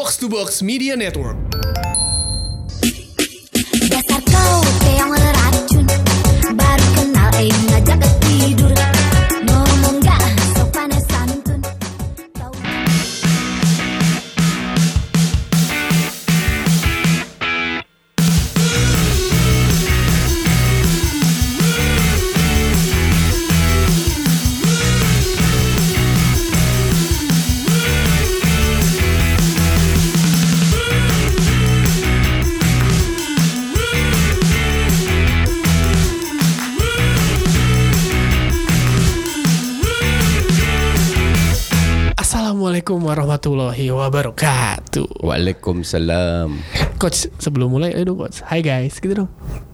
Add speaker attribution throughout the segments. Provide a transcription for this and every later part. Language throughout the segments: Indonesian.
Speaker 1: Box to Box Media Network.
Speaker 2: Dasar kau yang racun Baru kenal eh ngajak ke tidur
Speaker 1: warahmatullahi wabarakatuh.
Speaker 3: Waalaikumsalam.
Speaker 1: Coach, sebelum mulai, ayo dong coach. Hai guys, gitu dong.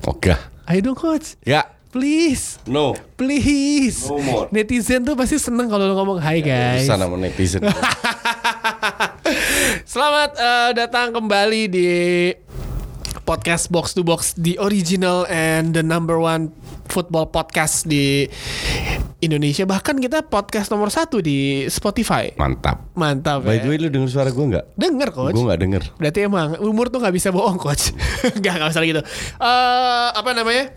Speaker 3: Oke.
Speaker 1: Ayo dong coach.
Speaker 3: Ya.
Speaker 1: Please.
Speaker 3: No.
Speaker 1: Please.
Speaker 3: No more.
Speaker 1: Netizen tuh pasti seneng kalau lo ngomong hai guys.
Speaker 3: Sana sama netizen.
Speaker 1: Selamat eh, datang kembali di podcast Box to Box, the original and the number one football podcast di Indonesia. Bahkan kita podcast nomor satu di Spotify.
Speaker 3: Mantap.
Speaker 1: Mantap
Speaker 3: By
Speaker 1: ya.
Speaker 3: the way lu denger suara gue nggak?
Speaker 1: Denger coach.
Speaker 3: Gue nggak denger.
Speaker 1: Berarti emang umur tuh nggak bisa bohong coach. Gak nggak usah gitu. Eh apa namanya?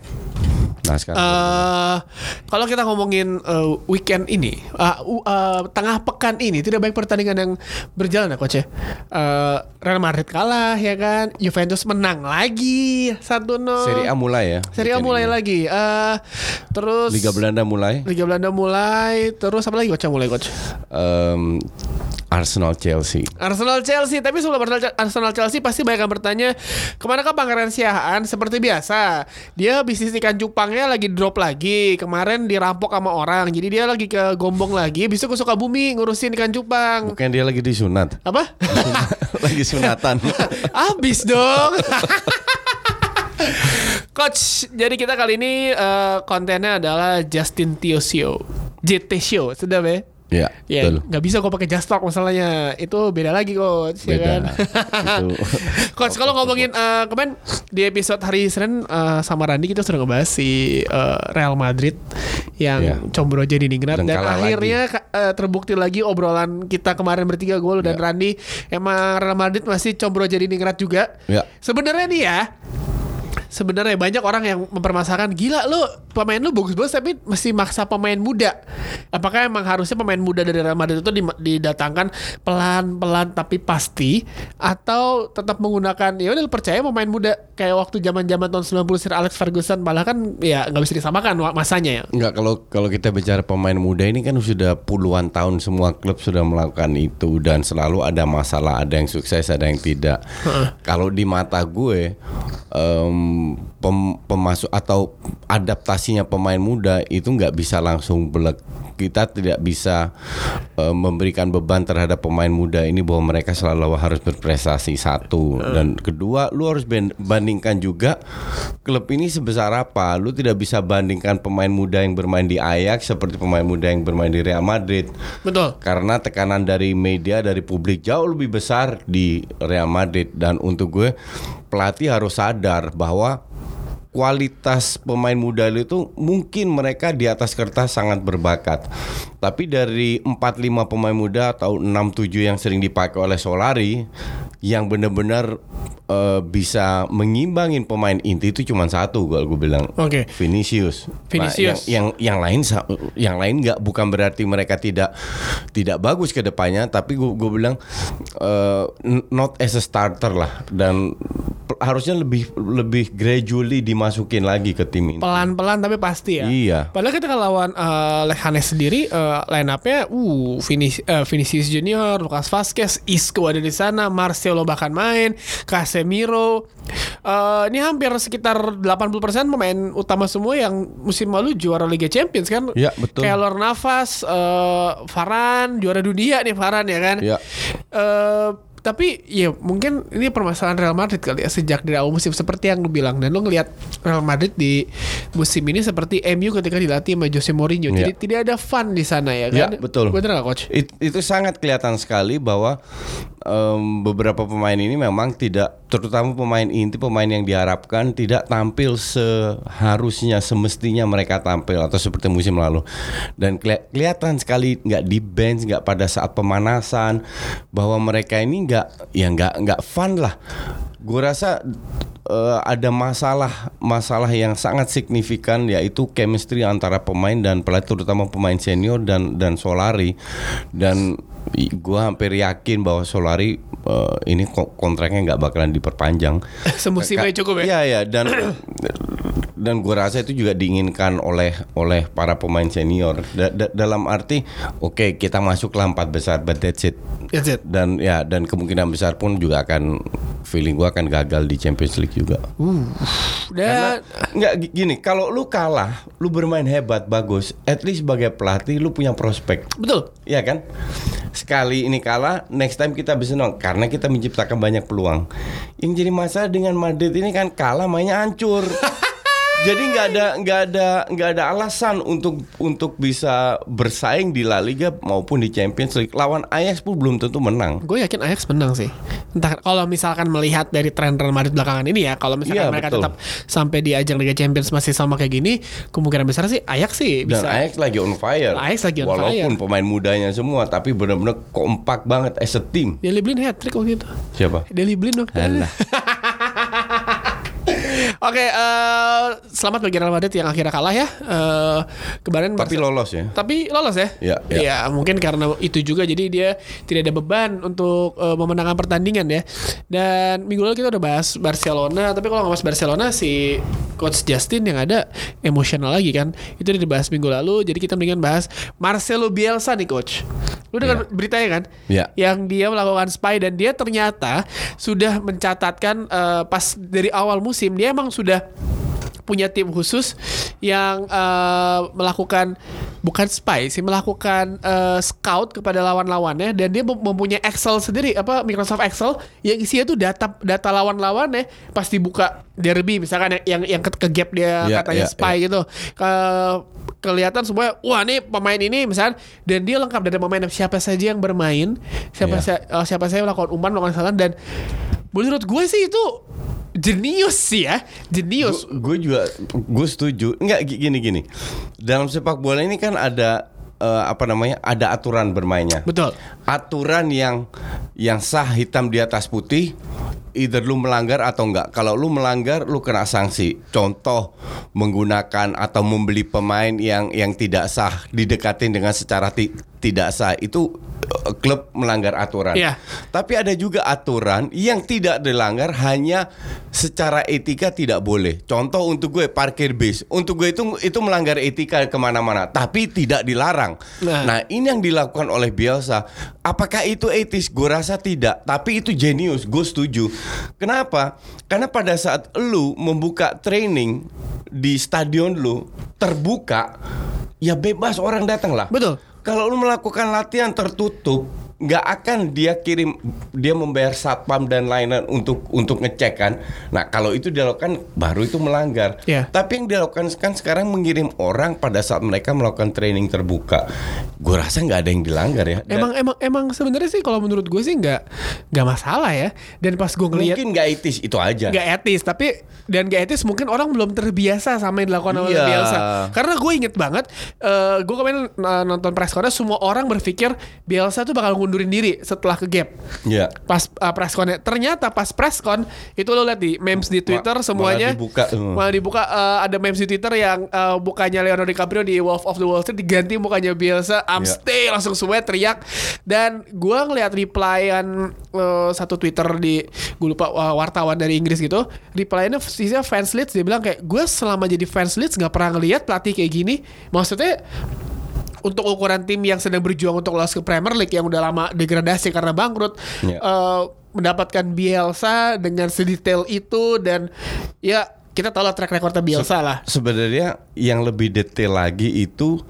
Speaker 3: Nah sekarang.
Speaker 1: Eh kalau kita ngomongin eh, weekend ini, eh, u- eh, tengah pekan ini tidak baik pertandingan yang berjalan ya coach ya. Eh, Real Madrid kalah ya kan, Juventus menang lagi 1-0.
Speaker 3: Seri A mulai ya.
Speaker 1: Serie A mulai
Speaker 3: ini.
Speaker 1: lagi. Eh terus
Speaker 3: Liga Belanda mulai.
Speaker 1: Liga Belanda mulai, terus apa lagi coach mulai coach?
Speaker 3: Em, Arsenal Chelsea.
Speaker 1: Arsenal Chelsea tapi sebelum Arsenal, Arsenal Chelsea pasti banyak yang bertanya ke mana ke Pangeran Siahaan seperti biasa dia bisnis ikan cupangnya lagi drop lagi. Kemarin dirampok sama orang. Jadi dia lagi ke Gombong lagi. Bisa ke Sukabumi ngurusin ikan cupang.
Speaker 3: Bukan dia lagi disunat.
Speaker 1: apa?
Speaker 3: Lagi sunatan.
Speaker 1: Abis dong. Coach, jadi kita kali ini eh, kontennya adalah Justin Tiosio, JT Show, sudah be?
Speaker 3: Ya,
Speaker 1: Ya,
Speaker 3: betul.
Speaker 1: nggak bisa kok pakai just talk masalahnya. Itu beda lagi coach, ya
Speaker 3: Beda.
Speaker 1: kan?
Speaker 3: Itu.
Speaker 1: coach, kalau ngomongin eh, kemarin di episode hari Senin eh, sama Randi kita sudah ngebahas si eh, Real Madrid yang
Speaker 3: Ya.
Speaker 1: combro jadi ningrat
Speaker 3: Dan
Speaker 1: akhirnya ka- eh, terbukti lagi obrolan kita kemarin bertiga gue dan
Speaker 3: Ya.
Speaker 1: Randi emang Real Madrid masih combro jadi ningrat juga.
Speaker 3: Ya.
Speaker 1: Sebenarnya nih ya, sebenarnya banyak orang yang mempermasalahkan gila lu pemain lu bagus-bagus tapi mesti maksa pemain muda. Apakah emang harusnya pemain muda dari Real Madrid itu di- didatangkan pelan-pelan tapi pasti atau tetap menggunakan ya udah percaya pemain muda kayak waktu zaman-zaman tahun 90 Sir Alex Ferguson malah kan ya nggak bisa disamakan masanya ya.
Speaker 3: Enggak kalau kalau kita bicara pemain muda ini kan sudah puluhan tahun semua klub sudah melakukan itu dan selalu ada masalah, ada yang sukses, ada yang tidak. kalau di mata gue em, pem- pemasuk atau adaptasinya pemain muda itu nggak bisa langsung belek. Kita tidak bisa em, memberikan beban terhadap pemain muda ini bahwa mereka selalu harus berprestasi satu dan kedua lu harus bandingkan juga klub ini sebesar apa. Lu tidak bisa bandingkan pemain muda yang bermain di Ajax seperti pemain muda yang bermain di Real Madrid.
Speaker 1: Betul.
Speaker 3: Karena tekanan dari media dari publik jauh lebih besar di Real Madrid dan untuk gue pelatih harus sadar bahwa kualitas pemain muda itu mungkin mereka di atas kertas sangat berbakat. Tapi dari 4-5 pemain muda atau 6-7 yang sering dipakai oleh Solari yang benar-benar eh, bisa mengimbangin pemain inti itu cuma satu kalau gue bilang.
Speaker 1: Oke.
Speaker 3: Vinicius.
Speaker 1: Vinicius.
Speaker 3: Nah, yang, yang yang lain yang lain nggak bukan berarti mereka tidak tidak bagus ke depannya, tapi gue gue bilang n- not as a starter lah dan harusnya lebih lebih gradually dimasukin lagi ke tim ini.
Speaker 1: Pelan-pelan tapi pasti ya.
Speaker 3: Iya.
Speaker 1: Padahal kita lawan uh, Lehanes sendiri uh, line up-nya uh Vinis, uh, Vinicius Junior, Lucas Vazquez, Isco ada di sana, Marcelo bahkan main, Casemiro. Uh, ini hampir sekitar 80% pemain utama semua yang musim lalu juara Liga Champions kan.
Speaker 3: Iya, betul.
Speaker 1: Kayak Lor Navas, uh, Varane juara dunia nih Varane ya kan.
Speaker 3: Iya.
Speaker 1: Eh, tapi ya mungkin ini permasalahan Real Madrid kali ya sejak dari awal musim seperti yang lu bilang dan lu ngelihat Real Madrid di musim ini seperti MU ketika dilatih sama Jose Mourinho jadi
Speaker 3: Iya.
Speaker 1: tidak ada fun di sana ya
Speaker 3: Ya,
Speaker 1: kan
Speaker 3: betul.
Speaker 1: bener gak coach
Speaker 3: It- itu sangat kelihatan sekali bahwa em, beberapa pemain ini memang tidak terutama pemain inti pemain yang diharapkan tidak tampil seharusnya semestinya mereka tampil atau seperti musim lalu. Dan keli- kelihatan sekali nggak di bench nggak pada saat pemanasan bahwa mereka ini nggak ya nggak nggak fun lah. Gue rasa eh, ada masalah masalah yang sangat signifikan yaitu chemistry antara pemain dan pelatih terutama pemain senior dan dan Solari. Dan gua hampir yakin bahwa Solari eh, ini ko- kontraknya nggak bakalan diperpanjang
Speaker 1: Semusim
Speaker 3: Ka-
Speaker 1: aja cukup ya.
Speaker 3: Iya ya dan dan gue rasa itu juga diinginkan oleh oleh para pemain senior Da- da- dalam arti oke kita masuk lah empat besar but that's it
Speaker 1: That's it.
Speaker 3: dan ya dan kemungkinan besar pun juga akan feeling gua akan gagal di Champions League juga.
Speaker 1: Dan
Speaker 3: Nggak gi- gini, kalau lu kalah, lu bermain hebat, bagus, at least sebagai pelatih lu punya prospek.
Speaker 1: betul.
Speaker 3: Iya kan? Sekali ini kalah, next time kita bisa nong karena kita menciptakan banyak peluang. Yang jadi masalah dengan Madrid ini kan kalah mainnya hancur. jadi nggak ada nggak ada nggak ada alasan untuk untuk bisa bersaing di La Liga maupun di Champions League. Lawan Ajax pun belum tentu menang.
Speaker 1: Gue yakin Ajax menang sih. Entah kalau misalkan melihat dari tren Real Madrid belakangan ini ya, kalau misalkan
Speaker 3: Iya,
Speaker 1: mereka
Speaker 3: betul.
Speaker 1: tetap sampai di ajang Liga Champions masih sama kayak gini, kemungkinan besar sih Ajax sih
Speaker 3: Dan
Speaker 1: bisa.
Speaker 3: Ajax lagi on fire.
Speaker 1: Ajax lagi on
Speaker 3: Walaupun pemain mudanya semua, tapi benar-benar kompak banget as a team.
Speaker 1: Deli Blin hat trick waktu itu.
Speaker 3: Siapa?
Speaker 1: Deli Blin waktu itu.
Speaker 3: Alah.
Speaker 1: Oke, eh, selamat bagi Real Madrid yang akhirnya kalah ya. Eh, kemarin
Speaker 3: Tapi
Speaker 1: Barca-
Speaker 3: lolos ya.
Speaker 1: Tapi lolos ya?
Speaker 3: Iya, iya.
Speaker 1: Iya, mungkin karena itu juga jadi dia tidak ada beban untuk eh, memenangkan pertandingan ya. Dan minggu lalu kita udah bahas Barcelona, tapi kalau nggak bahas Barcelona si coach Justin yang ada emosional lagi kan. Itu udah dibahas minggu lalu, jadi kita mendingan bahas Marcelo Bielsa nih coach. Lu dengar beritanya kan?
Speaker 3: Iya.
Speaker 1: Yang dia melakukan spy dan dia ternyata sudah mencatatkan eh, pas dari awal musim dia emang sudah punya tim khusus yang eh, melakukan bukan spy sih melakukan eh, scout kepada lawan-lawannya. Dan dia mem- mempunyai Excel sendiri apa Microsoft Excel yang isinya tuh data data lawan-lawannya. Pas dibuka derby misalkan yang yang, yang ke, ke gap dia
Speaker 3: Ya,
Speaker 1: katanya
Speaker 3: ya,
Speaker 1: spy gitu. Ke kelihatan semua wah nih pemain ini misalkan. Dan dia lengkap dari pemain siapa saja yang bermain. Siapa
Speaker 3: Ya.
Speaker 1: sa- eh, siapa saja melakukan umpan melakukan kesalahan. Dan menurut gue sih itu jenius sih ya jenius
Speaker 3: Gue juga gue setuju. Enggak gi- gini gini. Dalam sepak bola ini kan ada eh, apa namanya? Ada aturan bermainnya.
Speaker 1: betul
Speaker 3: Aturan yang yang sah hitam di atas putih either lu melanggar atau enggak. Kalau lu melanggar lu kena sanksi. Contoh menggunakan atau membeli pemain yang yang tidak sah didekatin dengan secara ti- tidak sah itu klub melanggar aturan.
Speaker 1: Iya.
Speaker 3: Tapi ada juga aturan yang tidak dilanggar hanya secara etika tidak boleh. Contoh untuk gue parkir bis, untuk gue itu itu melanggar etika ke mana-mana, tapi tidak dilarang.
Speaker 1: Nah.
Speaker 3: Nah, ini yang dilakukan oleh Bielsa. Apakah itu etis? Gue rasa tidak, tapi itu jenius. Gue setuju. Kenapa? Karena pada saat lu membuka training di stadion lu terbuka, ya bebas orang datang lah.
Speaker 1: Betul.
Speaker 3: Kalau lu melakukan latihan tertutup, nggak akan dia kirim dia membayar satpam dan lain-lain untuk untuk ngecek kan. Nah kalau itu dilakukan baru itu melanggar.
Speaker 1: Iya.
Speaker 3: Tapi yang dilakukan kan sekarang mengirim orang pada saat mereka melakukan training terbuka. Gue rasa nggak ada yang dilanggar ya. Dan
Speaker 1: emang emang emang sebenarnya sih kalau menurut gue sih nggak nggak masalah ya dan pas gue ngelihat
Speaker 3: mungkin nggak etis itu aja.
Speaker 1: nggak etis tapi dan gak etis mungkin orang belum terbiasa sama yang dilakukan oleh
Speaker 3: Iya.
Speaker 1: Bielsa karena gue inget banget eh gue kemarin uh, nonton press semua orang berpikir Bielsa tuh bakal ngundurin diri setelah ke gap.
Speaker 3: Iya.
Speaker 1: pas uh, press connya. Ternyata pas press con itu lo lihat di memes di Twitter
Speaker 3: Ma-
Speaker 1: semuanya.
Speaker 3: malah dibuka, hmm.
Speaker 1: malah dibuka uh, ada memes di Twitter yang uh, bukannya Leonardo DiCaprio di Wolf of the Wall Street diganti mukanya Bielsa. I'm
Speaker 3: Iya.
Speaker 1: stay langsung semua teriak. Dan gue ngeliat replyan uh, satu Twitter di gue lupa uh, wartawan dari Inggris gitu. Replyannya sisinya fans Leeds dia bilang kayak gue selama jadi fans Leeds nggak pernah ngeliat pelatih kayak gini. Maksudnya untuk ukuran tim yang sedang berjuang untuk lolos ke Premier League yang udah lama degradasi karena bangkrut
Speaker 3: Iya.
Speaker 1: eh, mendapatkan Bielsa dengan sedetail itu dan ya kita tahu lah track recordnya Bielsa lah
Speaker 3: Sebenarnya yang lebih detail lagi itu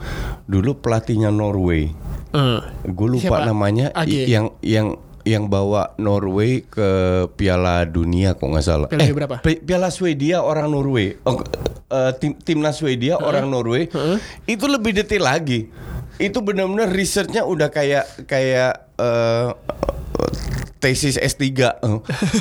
Speaker 3: dulu pelatihnya Norway.
Speaker 1: Eh.
Speaker 3: Gue lupa
Speaker 1: Siapa?
Speaker 3: namanya yang yang yang bawa Norway ke Piala Dunia kok nggak salah.
Speaker 1: Piala Dunia berapa?
Speaker 3: Pi- Piala Swedia orang Norway. Oh, eh, tim timnas Swedia orang Norway. Itu lebih detail lagi. Itu benar-benar researchnya udah kayak kayak eh, tesis S3. Eh.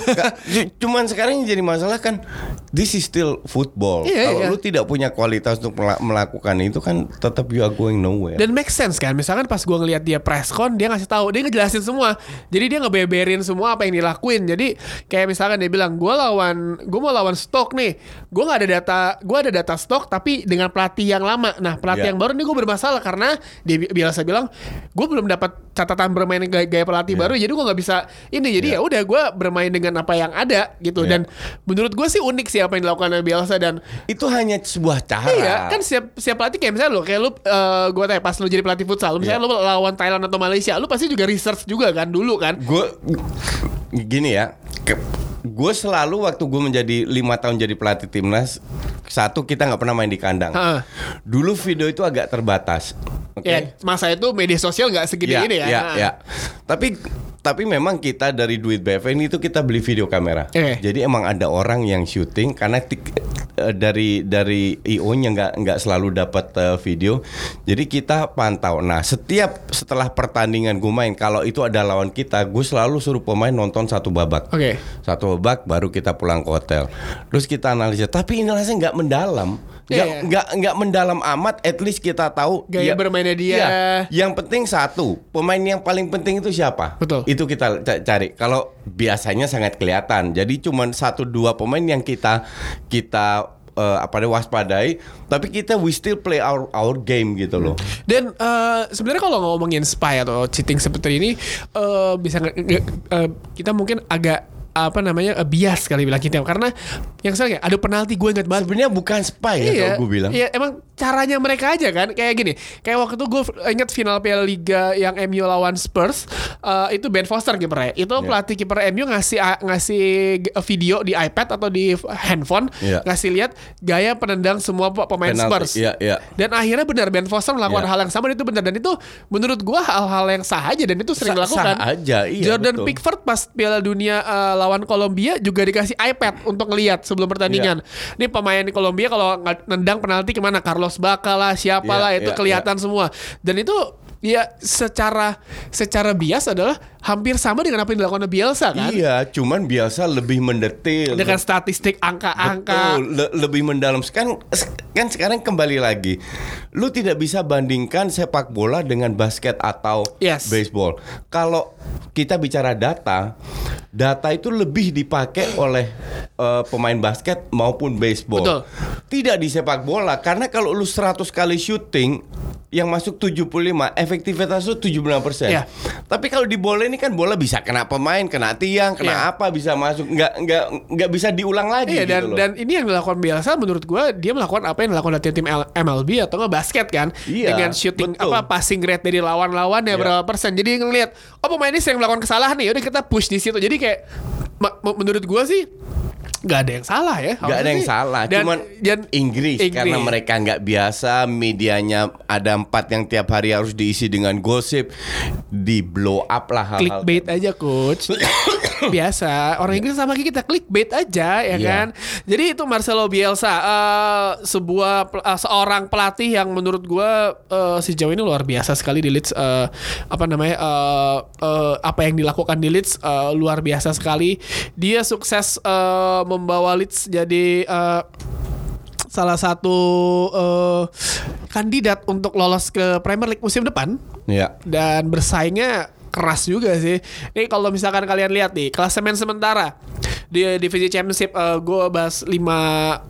Speaker 3: Ka- cu- Cuman sekarang yang jadi masalah kan this is still football.
Speaker 1: Iya,
Speaker 3: Kalau
Speaker 1: iya.
Speaker 3: lu tidak punya kualitas untuk mela- melakukan itu kan tetap you are going nowhere.
Speaker 1: Dan make sense kan Misalkan pas gue ngeliat dia press con Dia ngasih tahu Dia ngejelasin semua Jadi dia ngebeberin semua Apa yang dilakuin Jadi kayak misalkan dia bilang Gue lawan Gue mau lawan stok nih Gue gak ada data Gue ada data stok Tapi dengan pelatih yang lama Nah pelatih
Speaker 3: Ya.
Speaker 1: yang baru ini gue bermasalah Karena Dia bi- biasa bilang Gue belum dapat catatan bermain gaya, gaya pelatih baru Jadi gue gak bisa Ini jadi ya udah Gue bermain dengan apa yang ada Gitu
Speaker 3: Ya.
Speaker 1: Dan menurut gue sih unik sih Apa yang dilakukan Bielsa Dan
Speaker 3: itu hanya sebuah cara.
Speaker 1: Iya, kan siap siap pelatih kayak misalnya lo kayak lu eh gue tanya pas lu jadi pelatih futsal, lu misalnya
Speaker 3: Iya.
Speaker 1: lu lawan Thailand atau Malaysia, lu pasti juga research juga kan dulu kan.
Speaker 3: gue gini ya gue selalu waktu gue menjadi lima tahun jadi pelatih timnas satu kita nggak pernah main di kandang
Speaker 1: Ha.
Speaker 3: dulu video itu agak terbatas oke
Speaker 1: Ya, masa itu media sosial nggak segede ini ya.
Speaker 3: ya,
Speaker 1: Nah.
Speaker 3: ya. tapi tapi memang kita dari duit BFN itu kita beli video kamera.
Speaker 1: Eh.
Speaker 3: jadi emang ada orang yang syuting karena tik- eh, dari dari IO nya nggak nggak selalu dapat eh, video. Jadi kita pantau. Nah setiap setelah pertandingan gue main kalau itu ada lawan kita gue selalu suruh pemain nonton satu babak.
Speaker 1: Oke.
Speaker 3: satu babak baru kita pulang ke hotel. Terus kita analisa tapi analisanya nggak mendalam nggak
Speaker 1: Iya, iya.
Speaker 3: nggak nggak mendalam amat at least kita tahu
Speaker 1: Gaya bermainnya dia.
Speaker 3: Iya. yang penting satu pemain yang paling penting itu siapa
Speaker 1: Betul.
Speaker 3: itu kita ca- cari kalau biasanya sangat kelihatan jadi cuman satu dua pemain yang kita kita eh, apa namanya, waspadai tapi kita we still play our our game gitu loh
Speaker 1: Dan eh, sebenarnya kalau ngomongin spy atau cheating seperti ini eh, bisa eh, kita mungkin agak apa namanya eh, bias kali bilang kita karena yang saya ada penalti gue ingat banget
Speaker 3: sebenarnya bukan spy ya kalau gue bilang
Speaker 1: Iya, emang caranya mereka aja kan kayak gini. Kayak waktu itu gue inget final Piala Liga yang MU lawan Spurs eh, itu Ben Foster kipernya. Itu
Speaker 3: Iya.
Speaker 1: pelatih kiper MU ngasih ngasih g- video di iPad atau di handphone
Speaker 3: Iya.
Speaker 1: ngasih lihat gaya penendang semua pe- pemain
Speaker 3: Penalti,
Speaker 1: Spurs.
Speaker 3: iya, iya.
Speaker 1: Dan akhirnya benar Ben Foster melakukan
Speaker 3: Iya.
Speaker 1: hal yang sama dan itu benar dan itu menurut gua hal-hal yang sah aja dan itu sering dilakukan.
Speaker 3: sah aja, iya,
Speaker 1: Jordan
Speaker 3: betul.
Speaker 1: Pickford pas Piala Dunia eh, lawan Kolombia juga dikasih iPad untuk ngelihat sebelum pertandingan.
Speaker 3: Iya.
Speaker 1: Ini pemain Kolombia kalau nendang penalti ke mana Carlos Baca lah siapa
Speaker 3: Iya,
Speaker 1: lah itu
Speaker 3: iya,
Speaker 1: kelihatan semua. Dan itu ya secara secara bias adalah hampir sama dengan apa yang dilakukan oleh Bielsa kan.
Speaker 3: Iya, cuman biasa lebih mendetil.
Speaker 1: Dengan statistik angka-angka.
Speaker 3: Betul, le- lebih mendalam. Kan kan sekarang kembali lagi. Lu tidak bisa bandingkan sepak bola dengan basket atau
Speaker 1: Yes.
Speaker 3: baseball. Kalau kita bicara data, data itu lebih dipakai oleh eh, pemain basket maupun baseball.
Speaker 1: Betul.
Speaker 3: Tidak di sepak bola karena kalau lu 100 kali syuting yang masuk 75, efektivitas lu 79%.
Speaker 1: Iya.
Speaker 3: Tapi kalau di bola ini kan bola bisa kena pemain, kena tiang, kena
Speaker 1: Iya.
Speaker 3: apa bisa masuk, nggak nggak nggak bisa diulang lagi
Speaker 1: dan
Speaker 3: gitu loh.
Speaker 1: dan ini yang dilakukan Bielsa menurut gua dia melakukan apa yang dilakukan oleh tim MLB atau nggak basket kan
Speaker 3: Iya,
Speaker 1: dengan shooting
Speaker 3: betul.
Speaker 1: apa passing rate dari lawan-lawannya
Speaker 3: Iya.
Speaker 1: berapa persen jadi ngelihat oh pemain ini sering melakukan kesalahan nih udah kita push di situ jadi kayak menurut gua sih nggak ada yang salah ya
Speaker 3: Gak ada yang salah,
Speaker 1: dan,
Speaker 3: cuman
Speaker 1: dan
Speaker 3: Inggris, karena
Speaker 1: Inggris.
Speaker 3: mereka nggak biasa, medianya ada empat yang tiap hari harus diisi dengan gosip, di blow up lah hal-hal.
Speaker 1: clickbait aja coach biasa orang Inggris sama kita clickbait aja ya
Speaker 3: Iya.
Speaker 1: kan jadi itu Marcelo Bielsa eh, sebuah eh, seorang pelatih yang menurut gua eh, sejauh ini luar biasa sekali di Leeds eh, apa namanya eh, eh, apa yang dilakukan di Leeds eh, luar biasa sekali dia sukses eh, membawa Leeds jadi eh, salah satu eh, kandidat untuk lolos ke Premier League musim depan
Speaker 3: Ya.
Speaker 1: dan bersaingnya keras juga sih. Ini kalau misalkan kalian lihat nih klasemen sementara di divisi championship gue bahas 5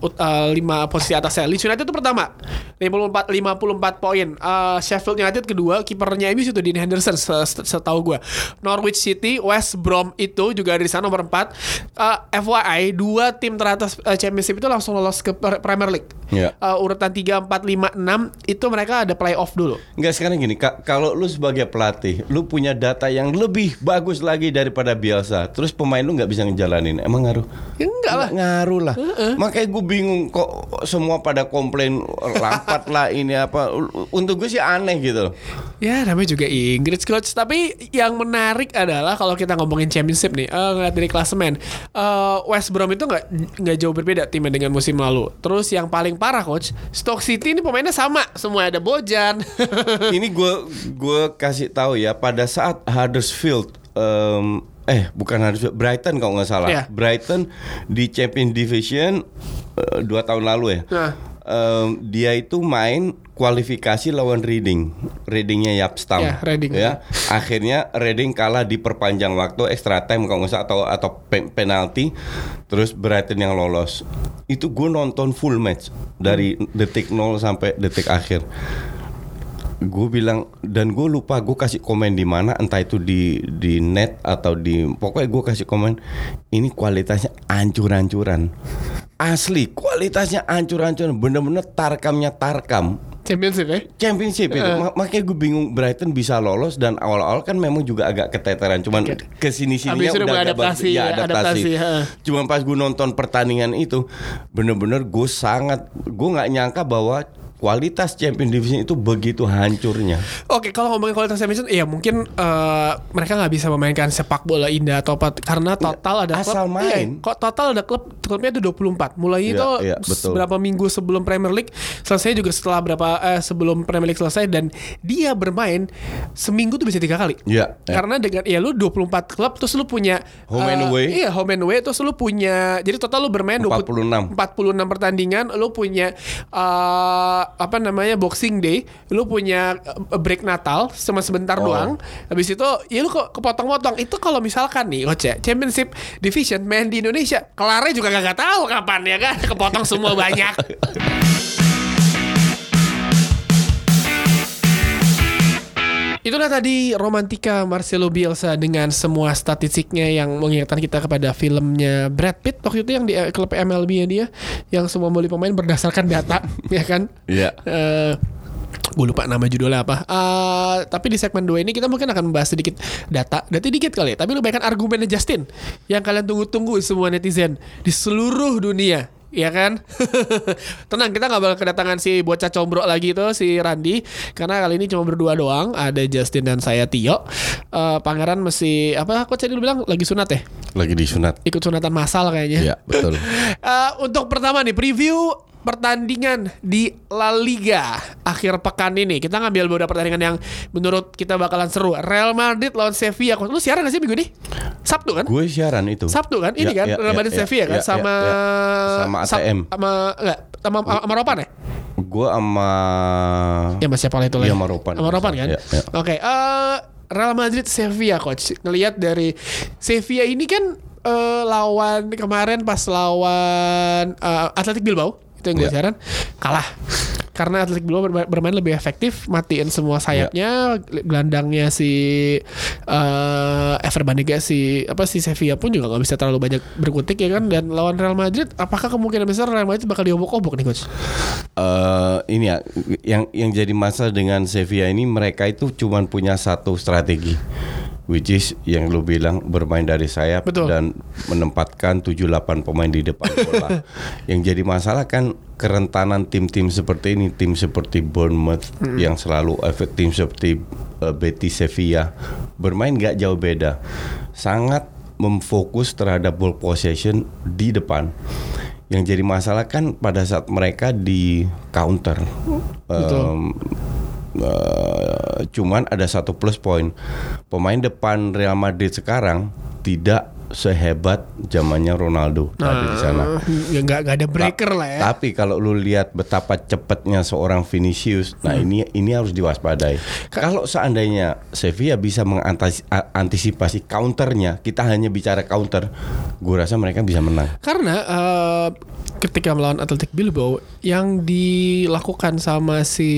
Speaker 1: 5 posisi atasnya. Leeds United itu pertama 54 54 poin. Eh, Sheffield United kedua, kipernya MU itu Dean Henderson se- se- setahu gue. Norwich City, West Brom itu juga ada di sana nomor 4. Eh, FYI dua tim teratas eh, championship itu langsung lolos ke Pre- Premier League.
Speaker 3: Ya.
Speaker 1: Eh, urutan 3 4 5 6 itu mereka ada playoff dulu.
Speaker 3: Enggak sekarang gini, Kak, kalau lu sebagai pelatih, lu punya data yang lebih bagus lagi daripada biasa, terus pemain lu nggak bisa ngejalanin, emang ngaruh?
Speaker 1: Ya enggak lah.
Speaker 3: Ngaruh lah. Makanya gue bingung kok semua pada komplain lampat lah ini apa. Untuk gue sih aneh gitu.
Speaker 1: Ya namanya juga Inggris coach Tapi yang menarik adalah Kalau kita ngomongin championship nih eh, Ngeliat dari klasemen eh, West Brom itu nggak nggak jauh berbeda Timnya dengan musim lalu Terus yang paling parah coach Stoke City ini pemainnya sama Semua ada Bojan
Speaker 3: ini gue gue kasih tahu ya pada saat Huddersfield em, eh bukan Huddersfield Brighton kalau nggak salah
Speaker 1: Iya.
Speaker 3: Brighton di Champion Division eh, dua tahun lalu ya
Speaker 1: Nah.
Speaker 3: Em, dia itu main kualifikasi lawan Reading. Readingnya Yapstam
Speaker 1: Ya, Reading.
Speaker 3: ya. Akhirnya Reading kalah di perpanjang waktu extra time kalau nggak salah atau atau pe- penalti. Terus Brighton yang lolos. Itu gue nonton full match dari detik 0 sampai detik akhir. Gue bilang dan gue lupa gue kasih komen di mana entah itu di di net atau di pokoknya gue kasih komen ini kualitasnya ancur-ancuran asli kualitasnya ancur-ancuran bener-bener tarkamnya tarkam
Speaker 1: Championship ya.
Speaker 3: championship itu
Speaker 1: Eh.
Speaker 3: Ma- makanya gue bingung Brighton bisa lolos dan awal-awal kan memang juga agak keteteran cuman
Speaker 1: Oke.
Speaker 3: ke
Speaker 1: sini sininya
Speaker 3: udah
Speaker 1: beradaptasi,
Speaker 3: bagus. ya,
Speaker 1: ya,
Speaker 3: adaptasi,
Speaker 1: adaptasi, heeh.
Speaker 3: cuman pas gue nonton pertandingan itu bener-bener gue sangat gue nggak nyangka bahwa kualitas champion division itu begitu hancurnya
Speaker 1: Oke, kalau ngomongin kualitas Champions, iya mungkin eh, mereka nggak bisa memainkan sepak bola indah atau apa karena total ada
Speaker 3: Asal
Speaker 1: klub,
Speaker 3: main.
Speaker 1: Iya, kok total ada klub klubnya itu 24. Mulai
Speaker 3: Iya,
Speaker 1: itu
Speaker 3: iya, betul.
Speaker 1: beberapa minggu sebelum Premier League, selesai juga setelah berapa eh, sebelum Premier League selesai dan dia bermain seminggu tuh bisa tiga kali.
Speaker 3: Iya, iya.
Speaker 1: Karena dengan ya lu 24 klub terus lu punya
Speaker 3: Home and
Speaker 1: eh,
Speaker 3: away.
Speaker 1: Iya, home and away terus lu punya jadi total lu bermain 20
Speaker 3: 46.
Speaker 1: 46 pertandingan, lu punya eh, apa namanya Boxing Day, lu punya eh, break Natal cuma sebentar
Speaker 3: Oh.
Speaker 1: doang. Habis itu ya lu kok kepotong-potong. Itu kalau misalkan nih ya, Championship Division main di Indonesia, kelarnya juga gak tahu kapan ya kan. Kepotong semua banyak. Itulah tadi romantika Marcelo Bielsa dengan semua statistiknya yang mengingatkan kita kepada filmnya Brad Pitt. Waktu itu yang di eh, klub MLB -nya dia yang semua beli pemain berdasarkan data ya kan?
Speaker 3: Iya.
Speaker 1: Eh, gue lupa nama judulnya apa. Eh, tapi di segmen 2 ini kita mungkin akan membahas sedikit data data dikit kali ya. Tapi lebih kan argumennya Justin yang kalian tunggu-tunggu semua netizen di seluruh dunia Ya kan? Tenang kita gak bakal kedatangan si bocah combro lagi tuh Si Randi. Karena kali ini cuma berdua doang Ada Justin dan saya Tio. Eh, Pangeran masih Apa kok tadi lu bilang Lagi sunat ya?
Speaker 3: Lagi disunat.
Speaker 1: Ikut sunatan massal kayaknya.
Speaker 3: Iya betul.
Speaker 1: Eh, untuk pertama nih preview pertandingan di La Liga akhir pekan ini. Kita ngambil beberapa pertandingan yang menurut kita bakalan seru. Real Madrid lawan Sevilla. Lu siaran gak sih minggu ini? Sabtu kan?
Speaker 3: Gue siaran itu.
Speaker 1: Sabtu kan? Ini
Speaker 3: Ya,
Speaker 1: kan?
Speaker 3: ya,
Speaker 1: Real
Speaker 3: ya,
Speaker 1: Madrid
Speaker 3: ya,
Speaker 1: Sevilla kan?
Speaker 3: ya,
Speaker 1: sama
Speaker 3: ya, ya. sama ATM
Speaker 1: sama enggak sama sama Ropan ya?
Speaker 3: gue sama
Speaker 1: ya mas siapa lah itu lah
Speaker 3: Iya,
Speaker 1: ya?
Speaker 3: sama Ropan.
Speaker 1: sama Ropan kan?
Speaker 3: Ya, ya.
Speaker 1: oke eh, Real Madrid Sevilla coach. Ngelihat dari Sevilla ini kan eh, lawan kemarin pas lawan eh, Athletic Bilbao itu yang gue
Speaker 3: Ya.
Speaker 1: siaran kalah. Karena Athletic Bilbao berma- bermain lebih efektif matiin semua sayapnya gelandangnya si eh Ever Banega si apa si Sevilla pun juga nggak bisa terlalu banyak berkutik ya kan? Dan lawan Real Madrid apakah kemungkinan besar Real Madrid bakal diobok-obok nih coach?
Speaker 3: Eh ini ya yang yang jadi masalah dengan Sevilla ini mereka itu cuman punya satu strategi which is yang lu bilang bermain dari sayap
Speaker 1: Betul.
Speaker 3: dan menempatkan 7-8 pemain di depan bola. yang jadi masalah kan kerentanan tim-tim seperti ini, tim seperti Bournemouth yang selalu efek tim seperti eh, Betis Sevilla bermain nggak jauh beda. Sangat memfokus terhadap ball possession di depan. Yang jadi masalah kan pada saat mereka di counter.
Speaker 1: Betul.
Speaker 3: Eh, cuman ada satu plus point. Pemain depan Real Madrid sekarang tidak sehebat zamannya Ronaldo tadi di sana.
Speaker 1: ya nggak ada breaker
Speaker 3: Ta-
Speaker 1: lah ya
Speaker 3: Tapi kalau lu lihat betapa cepatnya seorang Vinicius, nah
Speaker 1: Hmm.
Speaker 3: ini ini harus diwaspadai. Kalau seandainya Sevilla bisa mengantisipasi counternya, kita hanya bicara counter, gue rasa mereka bisa menang.
Speaker 1: Karena eh, ketika melawan Athletic Bilbao yang dilakukan sama si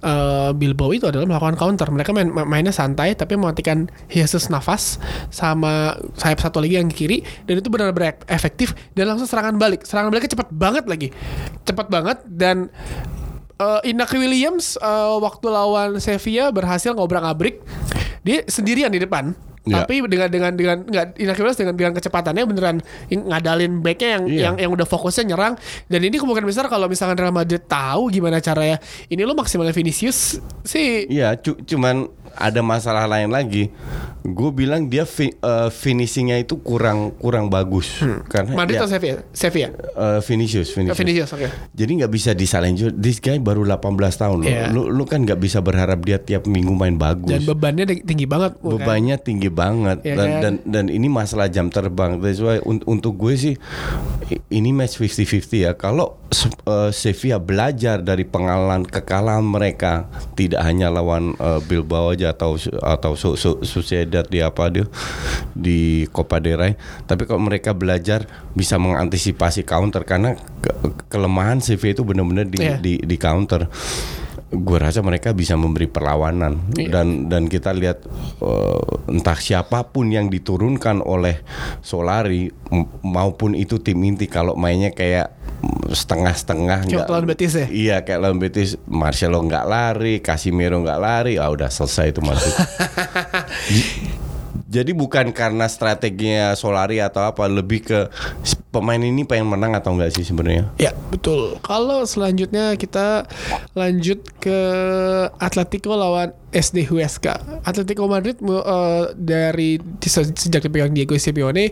Speaker 1: eh, Bilbao itu adalah melakukan counter. Mereka main, ma- mainnya santai tapi mematikan Jesus nafas sama sayap satu lagi yang kiri dan itu benar-benar efektif dan langsung serangan balik. Serangan baliknya cepat banget lagi. Cepat banget dan eh, Inaki Williams eh, waktu lawan Sevilla berhasil ngobrak-abrik. Dia sendirian di depan.
Speaker 3: Ya.
Speaker 1: Tapi dengan dengan dengan nggak Inaki Williams dengan dengan kecepatannya beneran ng- ngadalin backnya yang
Speaker 3: Iya.
Speaker 1: yang yang udah fokusnya nyerang dan ini kemungkinan besar kalau misalkan Real Madrid tahu gimana caranya ini lo maksimalnya Vinicius sih
Speaker 3: Iya, cu- cuman ada masalah lain lagi. Gue bilang dia fi, eh, finishingnya itu kurang kurang bagus karena
Speaker 1: Madrid
Speaker 3: ya,
Speaker 1: atau Sevilla? Sevilla.
Speaker 3: eh, Vinicius, Vinicius.
Speaker 1: Vinicius, oke.
Speaker 3: Jadi nggak bisa disalahin juga. This guy baru 18 tahun loh.
Speaker 1: Iya.
Speaker 3: Lu, lu kan nggak bisa berharap dia tiap minggu main bagus.
Speaker 1: Dan bebannya tinggi- banget.
Speaker 3: bebannya tinggi banget
Speaker 1: Iya
Speaker 3: dan,
Speaker 1: kan?
Speaker 3: dan dan ini masalah jam terbang. That's why un- untuk gue sih ini match 50-50 ya. Kalau eh, Sevilla belajar dari pengalaman kekalahan mereka tidak hanya lawan eh, Bilbao aja atau atau Su- Su- Sociedad di apa dia di Copa del Rey, tapi kalau mereka belajar bisa mengantisipasi counter karena ke- kelemahan Sevilla itu benar-benar di,
Speaker 1: Iya.
Speaker 3: di di counter gue rasa mereka bisa memberi perlawanan
Speaker 1: Iya.
Speaker 3: dan dan kita lihat eh, entah siapa pun yang diturunkan oleh Solari maupun itu tim inti kalau mainnya kayak setengah-setengah
Speaker 1: Kayak
Speaker 3: nggak-
Speaker 1: lawan Betis ya?
Speaker 3: Iya kayak lawan Betis Marcelo nggak lari, Casimiro nggak lari, ah udah selesai itu masuk. Jadi bukan karena strateginya Solari atau apa, lebih ke pemain ini pengen menang atau enggak sih sebenarnya?
Speaker 1: Ya betul. Kalau selanjutnya kita lanjut ke Atletico lawan SD Huesca. Atletico Madrid eh, dari se- sejak dipegang Diego Simeone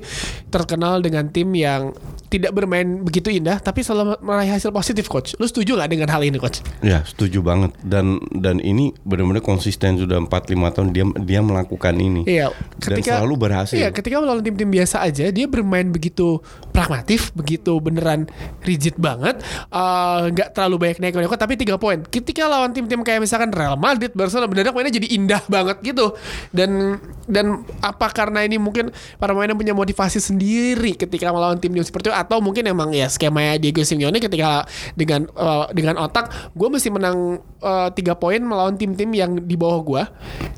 Speaker 1: terkenal dengan tim yang tidak bermain begitu indah, tapi selalu meraih hasil positif, coach. Lu setuju nggak dengan hal ini, coach?
Speaker 3: Ya setuju banget dan dan ini benar-benar konsisten sudah 4-5 tahun dia dia melakukan ini.
Speaker 1: Iya,
Speaker 3: dan selalu berhasil.
Speaker 1: Iya, ketika melawan tim-tim biasa aja, dia bermain begitu pragmatif, begitu beneran rigid banget, eh, nggak terlalu banyak naik naik tapi tiga poin. Ketika lawan tim-tim kayak misalkan Real Madrid, Barcelona, mendadak mainnya jadi indah banget gitu. Dan dan apa karena ini mungkin para pemain punya motivasi sendiri ketika melawan tim tim seperti itu, atau mungkin emang ya skema Diego Simeone ketika dengan eh, dengan otak, gue mesti menang eh, tiga poin melawan tim-tim yang di bawah gue,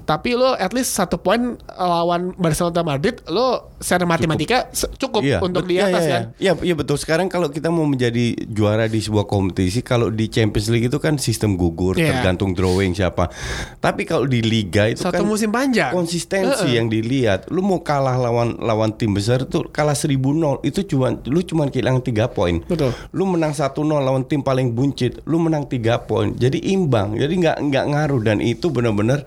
Speaker 1: tapi lo at least satu poin lawan Barcelona Madrid, lo secara matematika cukup, untuk
Speaker 3: bet-
Speaker 1: di
Speaker 3: iya,
Speaker 1: atas
Speaker 3: iya,
Speaker 1: kan.
Speaker 3: Iya, iya betul. Sekarang kalau kita mau menjadi juara di sebuah kompetisi, kalau di Champions League itu kan sistem gugur,
Speaker 1: Iya.
Speaker 3: tergantung drawing siapa. Tapi kalau di liga itu
Speaker 1: Satu
Speaker 3: kan
Speaker 1: musim panjang.
Speaker 3: konsistensi yang dilihat. Lu mau kalah lawan lawan tim besar itu kalah 1000-0 itu cuma lu cuma kehilangan 3 poin.
Speaker 1: Betul.
Speaker 3: Lu menang 1-0 lawan tim paling buncit, lu menang 3 poin. Jadi imbang. Jadi nggak nggak ngaruh dan itu benar-benar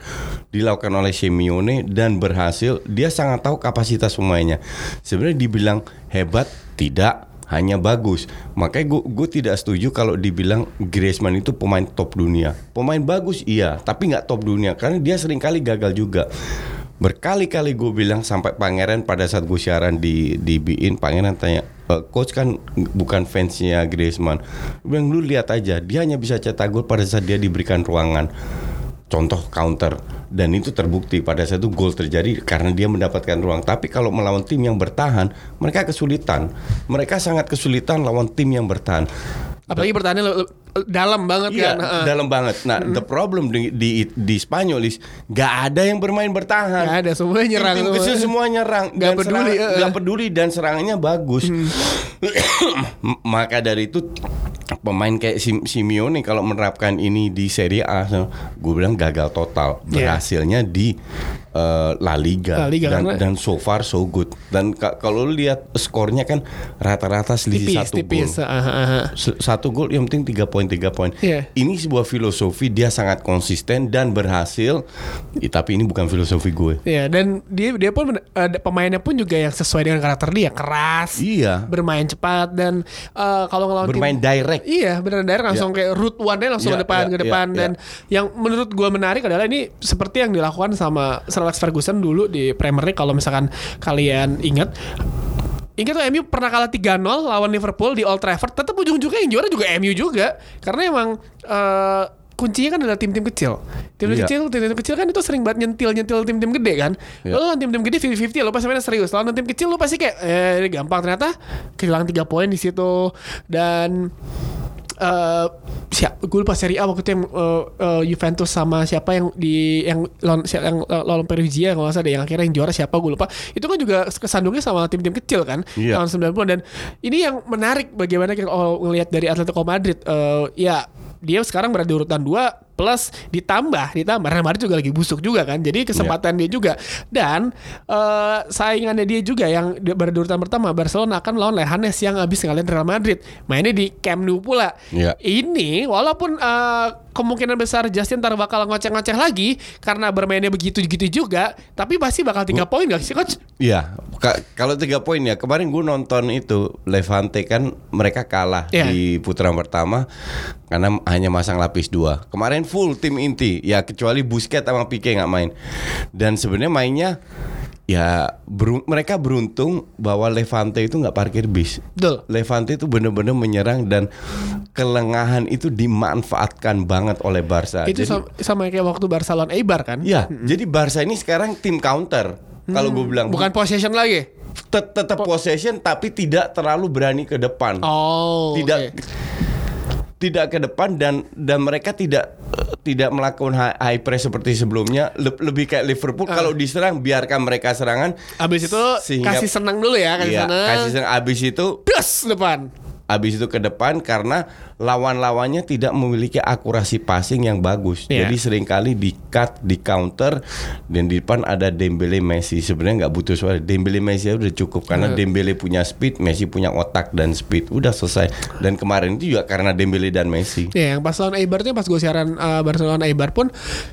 Speaker 3: dilakukan oleh Simeone dan berhasil. Dia sangat tahu kapasitas pemainnya. Sebenarnya dibilang hebat tidak hanya bagus. Makanya gue tidak setuju kalau dibilang Griezmann itu pemain top dunia. Pemain bagus iya, tapi nggak top dunia karena dia sering kali gagal juga. Berkali-kali gue bilang sampai pangeran pada saat gue siaran di di Bein, pangeran tanya, "E, coach kan bukan fansnya Griezmann. Gue bilang lu lihat aja, dia hanya bisa cetak gol pada saat dia diberikan ruangan. Contoh counter dan itu terbukti pada saat itu gol terjadi karena dia mendapatkan ruang. Tapi kalau melawan tim yang bertahan, mereka kesulitan. Mereka sangat kesulitan lawan tim yang bertahan.
Speaker 1: Apalagi le- dalam banget
Speaker 3: Iya,
Speaker 1: kan.
Speaker 3: Dalam banget. Nah, the problem di di, di Spanyol is gak ada yang bermain bertahan.
Speaker 1: Nggak ada, semuanya nyerang
Speaker 3: Tim, kecil semua nyerang.
Speaker 1: Nggak
Speaker 3: Dan
Speaker 1: peduli,
Speaker 3: serang- nggak peduli dan serangannya bagus. Maka dari itu pemain kayak Sim- Simeone kalau menerapkan ini di Serie A, gue bilang gagal total.
Speaker 1: Iya.
Speaker 3: Berhasilnya di eh, La Liga,
Speaker 1: La Liga,
Speaker 3: dan,
Speaker 1: karena-
Speaker 3: dan so far so good. Dan ka- kalau lu lihat skornya kan rata-rata selisih
Speaker 1: tipis,
Speaker 3: satu gol.
Speaker 1: aha.
Speaker 3: S- satu gol yang penting tiga poin tiga poin.
Speaker 1: Iya.
Speaker 3: Ini sebuah filosofi dia sangat konsisten dan berhasil. Ya, tapi ini bukan filosofi gue.
Speaker 1: Iya, dan dia dia pun ada pemainnya pun juga yang sesuai dengan karakter dia, keras,
Speaker 3: Iya.
Speaker 1: bermain cepat dan eh, kalau ngelawan tim-
Speaker 3: Bermain direct.
Speaker 1: Iya, benar direct langsung kayak root one-nya langsung
Speaker 3: Iya,
Speaker 1: ke depan
Speaker 3: iya,
Speaker 1: ke depan
Speaker 3: iya,
Speaker 1: dan yang menurut gua menarik adalah ini seperti yang dilakukan sama Sir Alex Ferguson dulu di Premier League kalau misalkan kalian ingat Ingat tuh MU pernah kalah 3-0 lawan Liverpool di Old Trafford, tetap ujung-ujungnya yang juara juga MU juga. Karena emang eh, kuncinya kan adalah tim-tim kecil. Tim-tim
Speaker 3: Iya.
Speaker 1: kecil, tim-tim kecil kan itu sering banget nyentil-nyentil tim-tim gede kan. Lo lawan tim-tim gede 50-50 lo pasti mainnya serius. Lawan tim kecil lo pasti kayak eh ini gampang ternyata kehilangan 3 poin di situ dan eh siap. Gue lupa seri A waktu itu yang eh, eh, Juventus sama siapa yang di yang lawan yang lawan Perugia kalau nggak salah deh. Yang akhirnya yang juara siapa gue lupa. Itu kan juga kesandungnya sama tim-tim kecil kan
Speaker 3: Iya.
Speaker 1: tahun 90 dan ini yang menarik bagaimana kita oh, ngelihat dari Atletico Madrid. Eh, ya dia sekarang berada di urutan 2 plus ditambah ditambah Real Madrid juga lagi busuk juga kan. Jadi kesempatan dia juga dan eh, saingannya dia juga yang di- pada urutan pertama Barcelona akan melawan Leganes yang habis ngalahin Real Madrid. Mainnya di Camp Nou pula.
Speaker 3: Iya.
Speaker 1: Ini walaupun eh, kemungkinan besar Justin ntar bakal ngoceh-ngoceh lagi karena bermainnya begitu-gitu juga, tapi pasti bakal tiga poin gak sih coach?
Speaker 3: Iya, ka- kalau tiga poin ya kemarin gue nonton itu Levante kan mereka kalah
Speaker 1: Iya.
Speaker 3: di putaran pertama karena hanya masang lapis dua. Kemarin full tim inti ya kecuali Busquets sama Pique nggak main. Dan sebenarnya mainnya ya beru- mereka beruntung bahwa Levante itu nggak parkir bis.
Speaker 1: Betul.
Speaker 3: Levante itu benar-benar menyerang dan kelengahan itu dimanfaatkan banget oleh Barca.
Speaker 1: Itu
Speaker 3: Jadi-
Speaker 1: sama, sama kayak waktu Barcelona Eibar kan?
Speaker 3: Ya, jadi Barca ini sekarang tim counter. Kalau gue bilang
Speaker 1: Bukan possession lagi.
Speaker 3: tet- tetap possession tapi tidak terlalu berani ke depan.
Speaker 1: Oh.
Speaker 3: tidak
Speaker 1: oke.
Speaker 3: Tidak ke depan dan dan mereka tidak tidak melakukan high, high press seperti sebelumnya. Le- lebih kayak Liverpool
Speaker 1: Ah.
Speaker 3: kalau diserang biarkan mereka serangan.
Speaker 1: Abis itu
Speaker 3: Sehingga-
Speaker 1: kasih senang dulu ya, kasih
Speaker 3: Iya,
Speaker 1: senang.
Speaker 3: kasih senang abis itu
Speaker 1: Das depan.
Speaker 3: abis itu ke depan karena lawan-lawannya tidak memiliki akurasi passing yang bagus.
Speaker 1: Iya.
Speaker 3: Jadi sering kali di cut, di counter dan di depan ada Dembele Messi. Sebenarnya nggak butuh suara. Dembele Messi udah cukup karena
Speaker 1: Iya.
Speaker 3: Dembele punya speed, Messi punya otak dan speed. Udah selesai. Dan kemarin itu juga karena Dembele dan Messi.
Speaker 1: Ya, yang pas lawan Eibar tuh pas gue siaran uh, Barcelona Eibar pun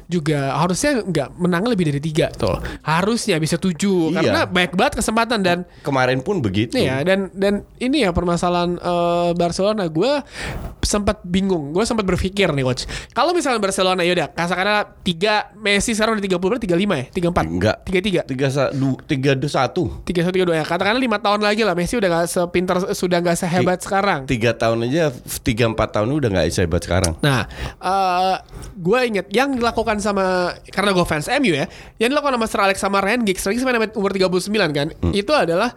Speaker 1: juga harusnya nggak menang lebih dari tiga tuh. Harusnya bisa tujuh
Speaker 3: Iya.
Speaker 1: karena banyak banget kesempatan dan
Speaker 3: Kemarin pun begitu.
Speaker 1: Iya dan dan ini ya permasalahan eh, Barcelona gue sempat bingung. Gue sempat berpikir nih coach. Kalau misalnya Barcelona yaudah katakanlah tiga Messi sekarang udah tiga puluh tiga lima ya? tiga empat?
Speaker 3: Enggak.
Speaker 1: tiga tiga?
Speaker 3: Tiga, sa- du- tiga, du- satu.
Speaker 1: tiga satu tiga dua ya. Katakanlah lima tahun lagi lah Messi udah gak sepintar sudah gak sehebat sekarang.
Speaker 3: Tiga tahun aja, tiga empat tahun udah nggak hebat sekarang.
Speaker 1: Nah, eh gue inget yang dilakukan sama karena gue fans MU ya, yang dilakukan sama Sir Alex sama Ryan Giggs, Ryan Giggs main sampai umur 39 kan, itu adalah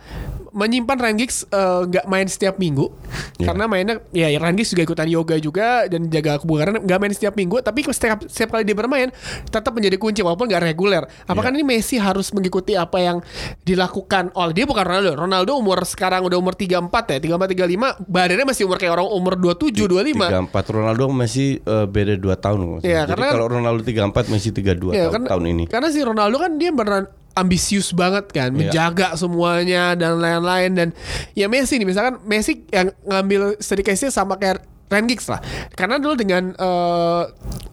Speaker 1: menyimpan Ryan Giggs eh, nggak main setiap minggu
Speaker 3: Iya.
Speaker 1: karena mainnya ya Ryan Giggs juga ikutan yoga juga dan jaga kebugaran nggak main setiap minggu tapi setiap setiap kali dia bermain tetap menjadi kunci walaupun nggak reguler apakah
Speaker 3: Iya.
Speaker 1: ini Messi harus mengikuti apa yang dilakukan oleh dia bukan Ronaldo Ronaldo umur sekarang udah umur 34 ya 34 35 badannya masih umur kayak orang umur 27 25
Speaker 3: Tiga empat Ronaldo masih eh, beda dua tahun.
Speaker 1: Iya,
Speaker 3: Jadi
Speaker 1: karena kan-
Speaker 3: kalau Ronaldo tiga empat Messi tiga dua
Speaker 1: Ya,
Speaker 3: tahun,
Speaker 1: karena,
Speaker 3: tahun ini.
Speaker 1: Karena si Ronaldo kan dia beneran ambisius banget kan,
Speaker 3: Iya.
Speaker 1: menjaga semuanya dan lain-lain dan ya Messi nih misalkan Messi yang ngambil sedikit sama kayak Ryan Giggs lah. Karena dulu dengan eh,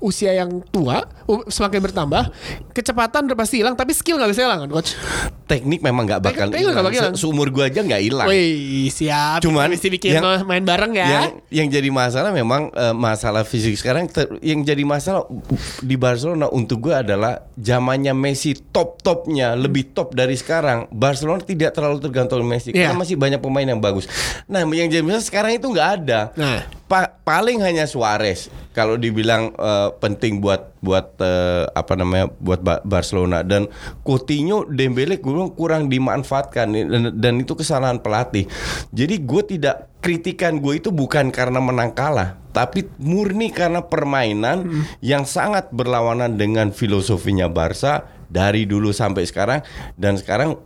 Speaker 1: usia yang tua semakin bertambah, kecepatan udah pasti hilang tapi skill nggak bisa hilang kan coach.
Speaker 3: Teknik memang nggak bakal
Speaker 1: hilang.
Speaker 3: Se- Seumur gua aja nggak hilang.
Speaker 1: Wih, siap.
Speaker 3: Cuman
Speaker 1: mesti bikin
Speaker 3: yang-
Speaker 1: main bareng ya.
Speaker 3: Yang yang jadi masalah memang eh, masalah fisik sekarang ter- yang jadi masalah di Barcelona untuk gue adalah zamannya Messi top topnya lebih top dari sekarang Barcelona tidak terlalu tergantung Messi
Speaker 1: Iya.
Speaker 3: karena masih banyak pemain yang bagus. Nah yang jadi masalah sekarang itu nggak ada.
Speaker 1: Nah.
Speaker 3: Pa- paling hanya Suarez. Kalau dibilang eh, penting buat buat eh, apa namanya buat Ba- Barcelona. Dan Coutinho Dembele gue bilang kurang dimanfaatkan. Dan, dan itu kesalahan pelatih. Jadi gue tidak kritikan gue itu bukan karena menang kalah, tapi murni karena permainan yang sangat berlawanan dengan filosofinya Barca dari dulu sampai sekarang. Dan sekarang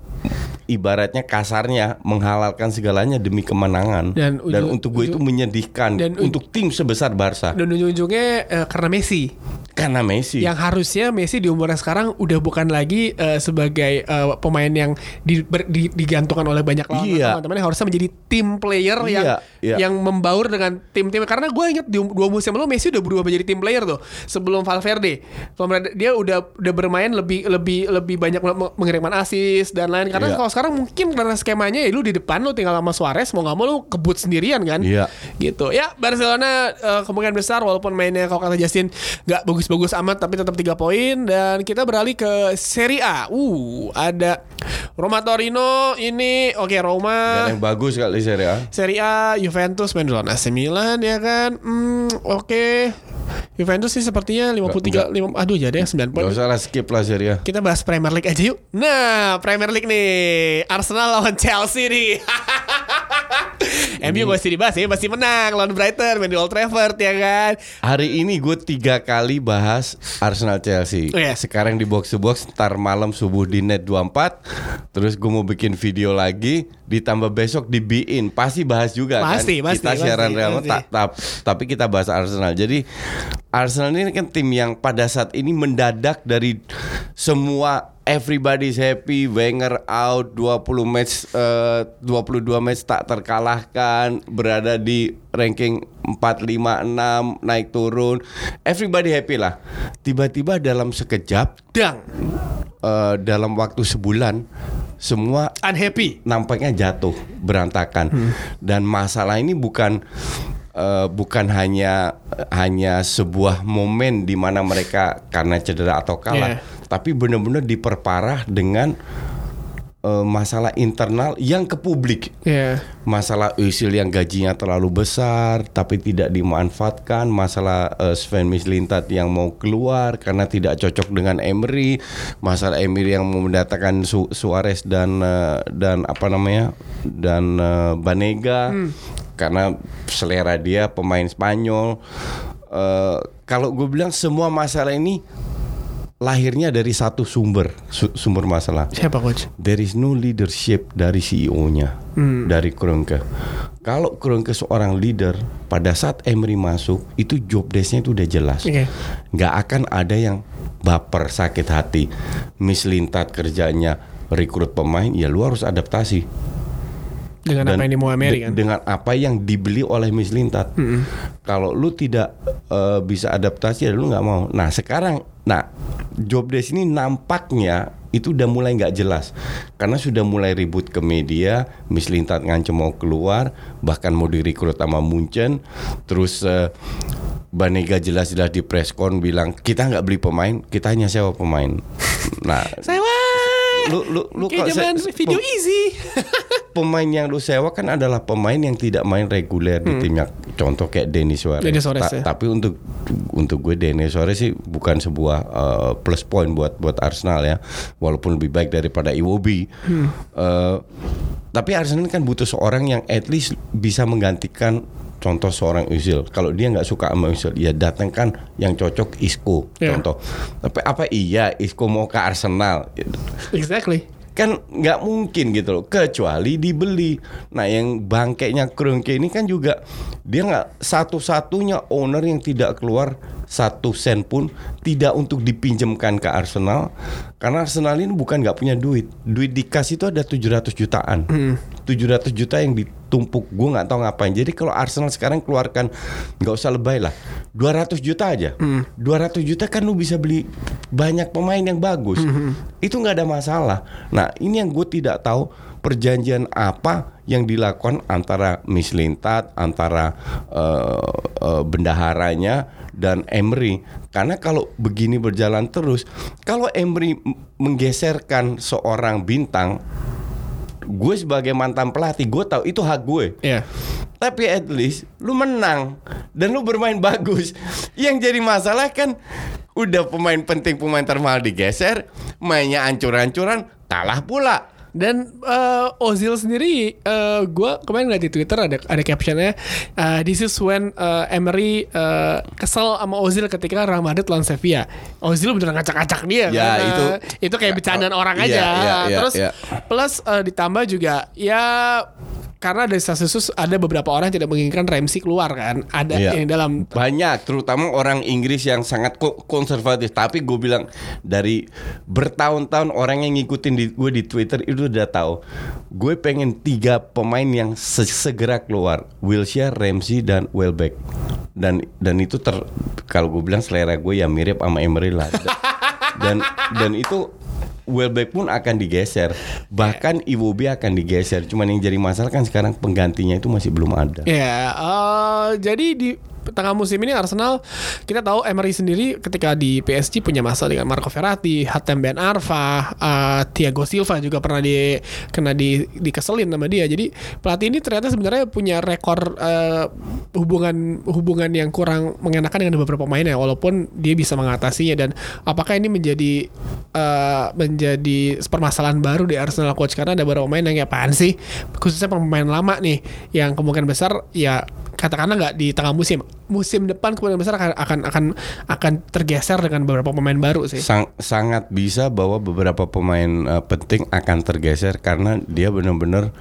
Speaker 3: ibaratnya kasarnya menghalalkan segalanya demi kemenangan
Speaker 1: Dan
Speaker 3: dan,
Speaker 1: ujung-
Speaker 3: untuk gue itu menyedihkan
Speaker 1: dan
Speaker 3: untuk tim sebesar Barca
Speaker 1: Dan ujung-ujungnya eh, karena Messi.
Speaker 3: karena Messi
Speaker 1: Yang harusnya Messi di umurnya sekarang udah bukan lagi eh, sebagai eh, pemain yang di- ber- di- digantungkan oleh banyak lawan
Speaker 3: Iya.
Speaker 1: teman-teman harusnya menjadi tim player yang
Speaker 3: Iya, iya.
Speaker 1: yang membaur dengan tim-tim karena gue inget di dua musim lalu Messi udah berubah menjadi tim player tuh sebelum Valverde dia udah udah bermain lebih lebih lebih banyak meng- mengirimkan assist dan lain karena
Speaker 3: Iya.
Speaker 1: kalau sekarang mungkin karena skemanya ya lu di depan lu tinggal sama Suarez mau nggak mau lu kebut sendirian kan?
Speaker 3: Iya.
Speaker 1: gitu. Ya Barcelona eh, kemungkinan besar walaupun mainnya kalau kata Justin nggak bagus-bagus amat tapi tetap tiga poin dan kita beralih ke Serie A. Uh ada Roma Torino ini oke Roma.
Speaker 3: Dan yang bagus kali Serie A.
Speaker 1: Serie A Juventus main lawan AC Milan ya kan? Hmm, oke. Juventus sih sepertinya 53 lima, aduh jadi ya 9 poin.
Speaker 3: Gak usah lah skip lah Serie A.
Speaker 1: Kita bahas Premier League aja yuk. Nah, Premier League nih. Arsenal lawan Chelsea nih. MU masih dibahas ya, masih menang lawan Brighton main di Old Trafford ya kan.
Speaker 3: Hari ini gue tiga kali bahas Arsenal Chelsea.
Speaker 1: Oh, iya.
Speaker 3: Sekarang di box to box, ntar malam subuh di net 24. Terus gue mau bikin video lagi, ditambah besok di Bein. Pasti bahas juga
Speaker 1: Pasti,
Speaker 3: kan.
Speaker 1: pasti,
Speaker 3: kita siaran
Speaker 1: pasti,
Speaker 3: Real
Speaker 1: pasti.
Speaker 3: ta- ta- tapi kita bahas Arsenal. Jadi Arsenal ini kan tim yang pada saat ini mendadak dari semua everybody's happy, Wenger out, 20 match eh, 22 match tak terkalahkan, berada di ranking 4 5 6 naik turun. Everybody happy lah. Tiba-tiba dalam sekejap
Speaker 1: Dang,
Speaker 3: eh, dalam waktu sebulan semua
Speaker 1: unhappy.
Speaker 3: nampaknya jatuh berantakan dan masalah ini bukan eh, bukan hanya hanya sebuah momen di mana mereka karena cedera atau kalah
Speaker 1: Iya.
Speaker 3: tapi benar-benar diperparah dengan eh, masalah internal yang ke publik.
Speaker 1: Ya.
Speaker 3: masalah Özil yang gajinya terlalu besar tapi tidak dimanfaatkan, masalah eh, Sven Mislintat yang mau keluar karena tidak cocok dengan Emery, masalah Emery yang mau mendatangkan Su- Suarez dan eh, dan apa namanya? Dan eh, Banega. Karena selera dia pemain Spanyol. Eh, kalau gue bilang semua masalah ini lahirnya dari satu sumber su- sumber masalah.
Speaker 1: Siapa coach?
Speaker 3: There is no leadership dari CEO-nya, dari Kroenke. Kalau Kroenke seorang leader, pada saat Emery masuk, itu job desk-nya itu udah jelas.
Speaker 1: Oke.
Speaker 3: Nggak akan ada yang baper, sakit hati. Mislintat kerjanya rekrut pemain, ya lu harus adaptasi.
Speaker 1: Dengan
Speaker 3: Dan
Speaker 1: apa yang
Speaker 3: de-
Speaker 1: kan?
Speaker 3: Dengan apa yang dibeli oleh Mislintat. Kalau lu tidak eh, bisa adaptasi, ya lu nggak mau. Nah sekarang, nah job desk ini nampaknya itu udah mulai nggak jelas karena sudah mulai ribut ke media, Mislintat ngancem mau keluar, bahkan mau direkrut sama Munchen, terus eh, Banega jelas-jelas di preskon bilang kita nggak beli pemain, kita hanya sewa pemain. Nah,
Speaker 1: Sewa.
Speaker 3: lu lu lu
Speaker 1: Kayak
Speaker 3: kok se-
Speaker 1: video easy.
Speaker 3: pemain yang lu sewa kan adalah pemain yang tidak main reguler di timnya. Contoh kayak Denis Suarez.
Speaker 1: Hmm. Denis Suarez, ya.
Speaker 3: Tapi untuk untuk gue Denis Suarez sih bukan sebuah uh, plus point buat buat Arsenal ya. Walaupun lebih baik daripada Iwobi.
Speaker 1: Hmm.
Speaker 3: Uh, tapi Arsenal kan butuh seorang yang at least bisa menggantikan contoh seorang Özil. Kalau dia nggak suka sama Özil, ya datangkan yang cocok Isco.
Speaker 1: Ya.
Speaker 3: Contoh. Tapi apa iya Isco mau ke Arsenal?
Speaker 1: exactly.
Speaker 3: Kan nggak mungkin gitu loh kecuali dibeli. Nah yang bangkainya Kroenke ini kan juga dia nggak satu-satunya owner yang tidak keluar satu sen pun tidak untuk dipinjamkan ke Arsenal karena Arsenal ini bukan nggak punya duit. Duit dikasih itu ada 700 jutaan. 700 juta yang ditumpuk gue nggak tahu ngapain. Jadi kalau Arsenal sekarang keluarkan nggak usah lebay lah. 200 juta aja. 200 juta kan lu bisa beli banyak pemain yang bagus. Itu nggak ada masalah. Nah ini yang gue tidak tahu perjanjian apa yang dilakukan antara Mislintat antara eh, eh, bendaharanya dan Emery. Karena kalau begini berjalan terus kalau Emery menggeserkan seorang bintang gue sebagai mantan pelatih gue tahu itu hak gue
Speaker 1: Ya.
Speaker 3: tapi at least lu menang dan lu bermain bagus. Yang jadi masalah kan udah pemain penting pemain termahal digeser, mainnya ancur-ancuran, kalah pula.
Speaker 1: Dan eh, Ozil sendiri, eh gue kemarin ngeliat di Twitter ada ada captionnya, eh, this is when eh, Emery eh, kesel sama Ozil ketika Real Madrid lawan Sevilla. Ozil bener ngacak-ngacak dia.
Speaker 3: Ya,
Speaker 1: kan.
Speaker 3: itu-
Speaker 1: Eh, itu kayak bercandaan orang
Speaker 3: Iya,
Speaker 1: aja.
Speaker 3: iya, iya,
Speaker 1: Terus
Speaker 3: iya.
Speaker 1: plus eh, ditambah juga ya karena dari status ada beberapa orang yang tidak menginginkan Ramsey keluar kan. Ada
Speaker 3: Iya.
Speaker 1: yang dalam
Speaker 3: Banyak, terutama orang Inggris yang sangat ko- konservatif. Tapi gue bilang dari bertahun-tahun orang yang ngikutin di, gue di Twitter itu udah tahu. Gue pengen tiga pemain yang se- segera keluar, Wilshere, Ramsey dan Welbeck. Dan dan itu ter kalau gue bilang selera gue ya mirip sama Emery lah. Dan dan itu Welbeck pun akan digeser, bahkan Iwobi akan digeser. Cuman yang jadi masalah kan sekarang penggantinya itu masih belum ada.
Speaker 1: Ya, eh, jadi di tengah musim ini Arsenal kita tahu Emery sendiri ketika di PSG punya masalah dengan Marco Verratti, Hatem Ben Arfa, eh, Thiago Silva juga pernah di kena di dikeselin sama dia. Jadi pelatih ini ternyata sebenarnya punya rekor eh, hubungan hubungan yang kurang mengenakan dengan beberapa pemainnya walaupun dia bisa mengatasinya. Dan apakah ini menjadi eh, menjadi permasalahan baru di Arsenal coach? Karena ada beberapa pemain yang kayak apaan sih? Khususnya pemain lama nih yang kemungkinan besar ya katakanlah nggak di tengah musim, musim depan kemungkinan besar akan akan akan akan tergeser dengan beberapa pemain baru sih.
Speaker 3: Sang- sangat bisa bahwa beberapa pemain uh, penting akan tergeser karena dia benar-benar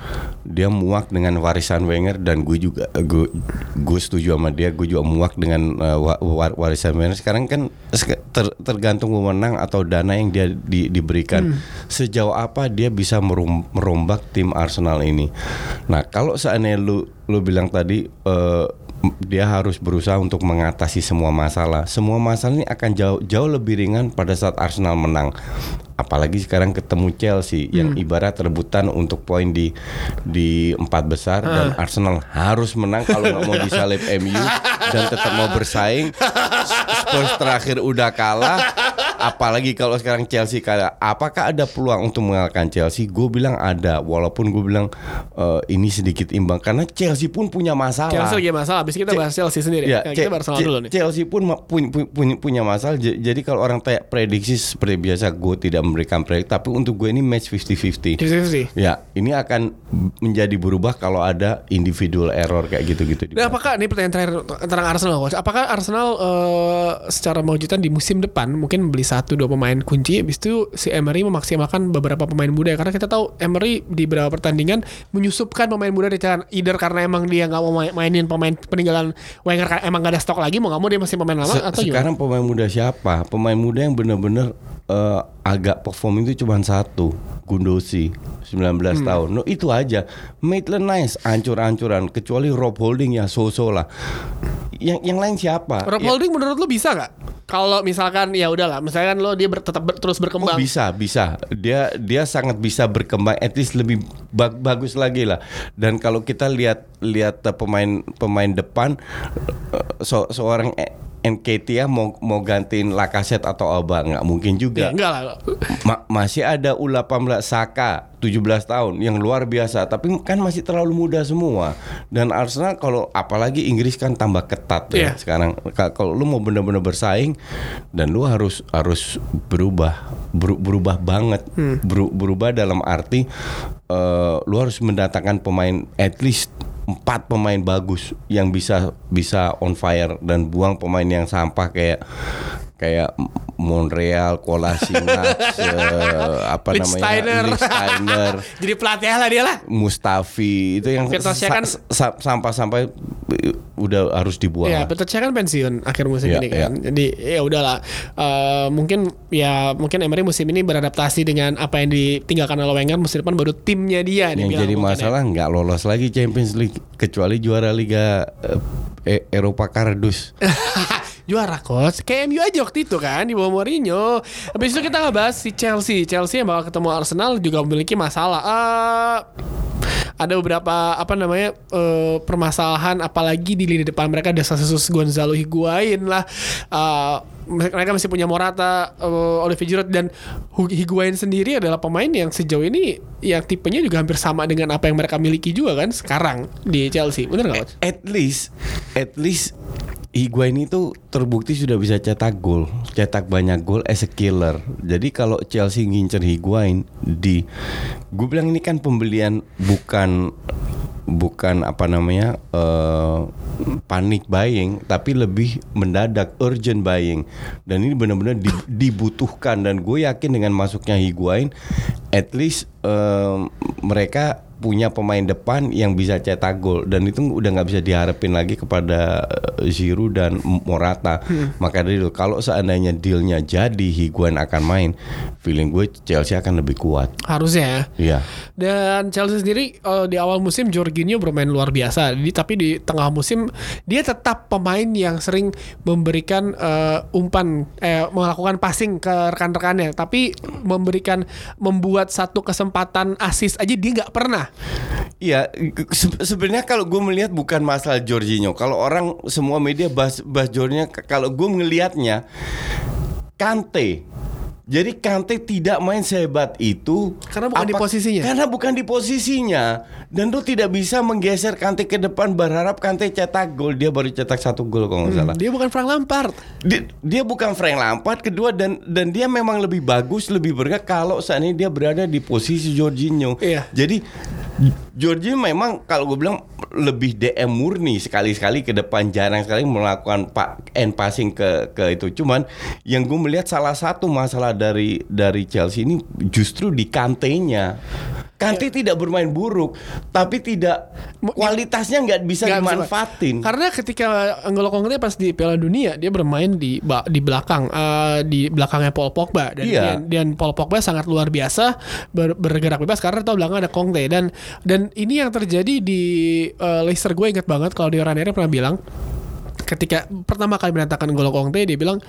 Speaker 3: dia muak dengan warisan Wenger dan gue juga uh, gue gue setuju sama dia gue juga muak dengan uh, wa- wa- warisan Wenger. Sekarang kan ter- tergantung wewenang atau dana yang dia di- diberikan. Sejauh apa dia bisa merom- merombak tim Arsenal ini? Nah kalau seandainya lu lu bilang tadi uh, dia harus berusaha untuk mengatasi semua masalah. Semua masalah ini akan jauh jauh lebih ringan pada saat Arsenal menang. Apalagi sekarang ketemu Chelsea yang ibarat rebutan untuk poin di di empat besar dan Arsenal harus menang kalau nggak mau disalip MU dan tetap mau bersaing. Spurs terakhir udah kalah. Apalagi kalau sekarang Chelsea kalah, apakah ada peluang untuk mengalahkan Chelsea? Gue bilang ada, walaupun gue bilang eh, ini sedikit imbang karena Chelsea pun punya masalah.
Speaker 1: Chelsea lagi masalah. Habis kita bahas Chelsea sendiri.
Speaker 3: Ya,
Speaker 1: Ya, kita bahas dulu nih.
Speaker 3: Chelsea pun punya, punya, punya masalah. Jadi kalau orang tanya prediksi seperti biasa, gue tidak memberikan prediksi. Tapi untuk gue ini match 50-50.
Speaker 1: 50-50.
Speaker 3: Ya, ini akan menjadi berubah kalau ada individual error kayak gitu-gitu.
Speaker 1: Dan apakah ini pertanyaan terakhir tentang Arsenal coach? Apakah Arsenal eh, secara mewujudkan di musim depan mungkin beli satu dua pemain kunci habis itu si Emery memaksimalkan beberapa pemain muda karena kita tahu Emery di beberapa pertandingan menyusupkan pemain muda di cadangan either karena emang dia nggak mau main- mainin pemain peninggalan Wenger emang gak ada stok lagi mau nggak mau dia masih pemain lama
Speaker 3: Se-
Speaker 1: atau gimana?
Speaker 3: sekarang pemain muda siapa? Pemain muda yang benar-benar eh, agak perform itu cuma satu, Gundosi, 19
Speaker 1: Hmm.
Speaker 3: tahun. No itu aja. Maitland Nice ancur-ancuran kecuali Rob Holding ya so-so lah. Yang yang lain siapa?
Speaker 1: Rob
Speaker 3: Ya-
Speaker 1: Holding menurut lu bisa nggak? Kalau misalkan ya udahlah, misalkan lo dia ber- tetap ber- terus
Speaker 3: Oh,
Speaker 1: berkembang.
Speaker 3: bisa, bisa. Dia dia sangat bisa berkembang, at least lebih ba- bagus lagi lah. Dan kalau kita lihat lihat eh, pemain pemain depan, eh, so- seorang E- Nketiah mau mau gantiin Lacazette atau Alba nggak mungkin
Speaker 1: Ya,
Speaker 3: juga.
Speaker 1: enggak lah.
Speaker 3: Ma- masih ada U18 Saka 17 tahun yang luar biasa, tapi kan masih terlalu muda semua. Dan Arsenal kalau apalagi Inggris kan tambah ketat ya
Speaker 1: Iya.
Speaker 3: sekarang. Ka- Kalau lu mau benar-benar bersaing dan lu harus harus berubah, beru- berubah banget, Beru- berubah dalam arti eh, lu harus mendatangkan pemain at least empat pemain bagus yang bisa bisa on fire dan buang pemain yang sampah kayak kayak Montreal, Kolasinac, eh, apa namanya,
Speaker 1: Lichtsteiner.
Speaker 3: Lichtsteiner,
Speaker 1: Jadi pelatih lah dia lah.
Speaker 3: Mustafi itu yang sa-
Speaker 1: kan-
Speaker 3: sa- sampah-sampah udah harus dibuang.
Speaker 1: Ya, Cech kan pensiun akhir musim
Speaker 3: Iya,
Speaker 1: ini kan. Jadi ya udahlah. Eh, mungkin ya mungkin Emery musim ini beradaptasi dengan apa yang ditinggalkan oleh Wenger musim depan baru timnya dia
Speaker 3: Yang
Speaker 1: dibilang
Speaker 3: jadi
Speaker 1: ya.
Speaker 3: masalah nggak lolos lagi Champions League kecuali juara Liga eh, E- Eropa Kardus.
Speaker 1: Juara coach Kayak MU aja waktu itu kan Di bawah Mourinho. Habis itu kita ngebahas si Chelsea. Chelsea yang bakal ketemu Arsenal Juga memiliki masalah. Eh, ada beberapa apa namanya eh, permasalahan apalagi di lini depan mereka ada kasus Gonzalo Higuain lah. Eh, mereka masih punya Morata eh, Olivier Giroud dan Higuain sendiri adalah pemain yang sejauh ini yang tipenya juga hampir sama dengan apa yang mereka miliki juga kan sekarang di Chelsea bener nggak coach?
Speaker 3: At least, at least Higuain itu terbukti sudah bisa cetak gol, cetak banyak gol as a killer. Jadi kalau Chelsea ngincer Higuain di, gue bilang ini kan pembelian bukan bukan apa namanya eh, panik buying, tapi lebih mendadak urgent buying. Dan ini benar-benar di- dibutuhkan dan gue yakin dengan masuknya Higuain, at least eh, mereka punya pemain depan yang bisa cetak gol dan itu udah nggak bisa diharapin lagi kepada eh, Giroud dan Morata. Maka dari itu kalau seandainya dealnya jadi Higuain akan main, feeling gue Chelsea akan lebih kuat.
Speaker 1: Harusnya ya.
Speaker 3: Iya.
Speaker 1: Dan Chelsea sendiri eh, di awal musim Jorginho bermain luar biasa. Jadi tapi di tengah musim dia tetap pemain yang sering memberikan eh, umpan eh melakukan passing ke rekan-rekannya, tapi memberikan membuat satu kesempatan assist aja dia nggak pernah.
Speaker 3: Iya, se- sebenarnya kalau gue melihat bukan masalah Jorginho. Kalau orang semua media bahas bahas Jorginho, kalau gue ngelihatnya Kante. Jadi Kante tidak main sehebat itu
Speaker 1: Karena bukan di posisinya.
Speaker 3: Karena bukan di posisinya dan lu tidak bisa menggeser Kante ke depan berharap Kante cetak gol. Dia baru cetak satu gol kalau nggak salah.
Speaker 1: Dia bukan Frank Lampard.
Speaker 3: Dia, dia bukan Frank Lampard kedua dan dan dia memang lebih bagus lebih bergerak kalau saat ini dia berada di posisi Jorginho.
Speaker 1: Iya.
Speaker 3: Jadi Jorginho memang kalau gue bilang lebih DM murni sekali-sekali ke depan jarang sekali melakukan pak end passing ke ke itu. Cuman yang gue melihat salah satu masalah dari dari Chelsea ini justru di kantenya. Kante
Speaker 1: Iya.
Speaker 3: tidak bermain buruk, tapi tidak kualitasnya nggak bisa
Speaker 1: bisa.
Speaker 3: dimanfaatin.
Speaker 1: Karena ketika N'Golo Kante pas di Piala Dunia dia bermain di di belakang eh, di belakangnya Paul Pogba dan,
Speaker 3: Iya.
Speaker 1: dan dan Paul Pogba sangat luar biasa ber- bergerak bebas karena tahu belakang ada Conte dan dan ini yang terjadi di eh, Leicester gue ingat banget kalau di Ranieri pernah bilang ketika pertama kali menantangkan N'Golo Kante dia bilang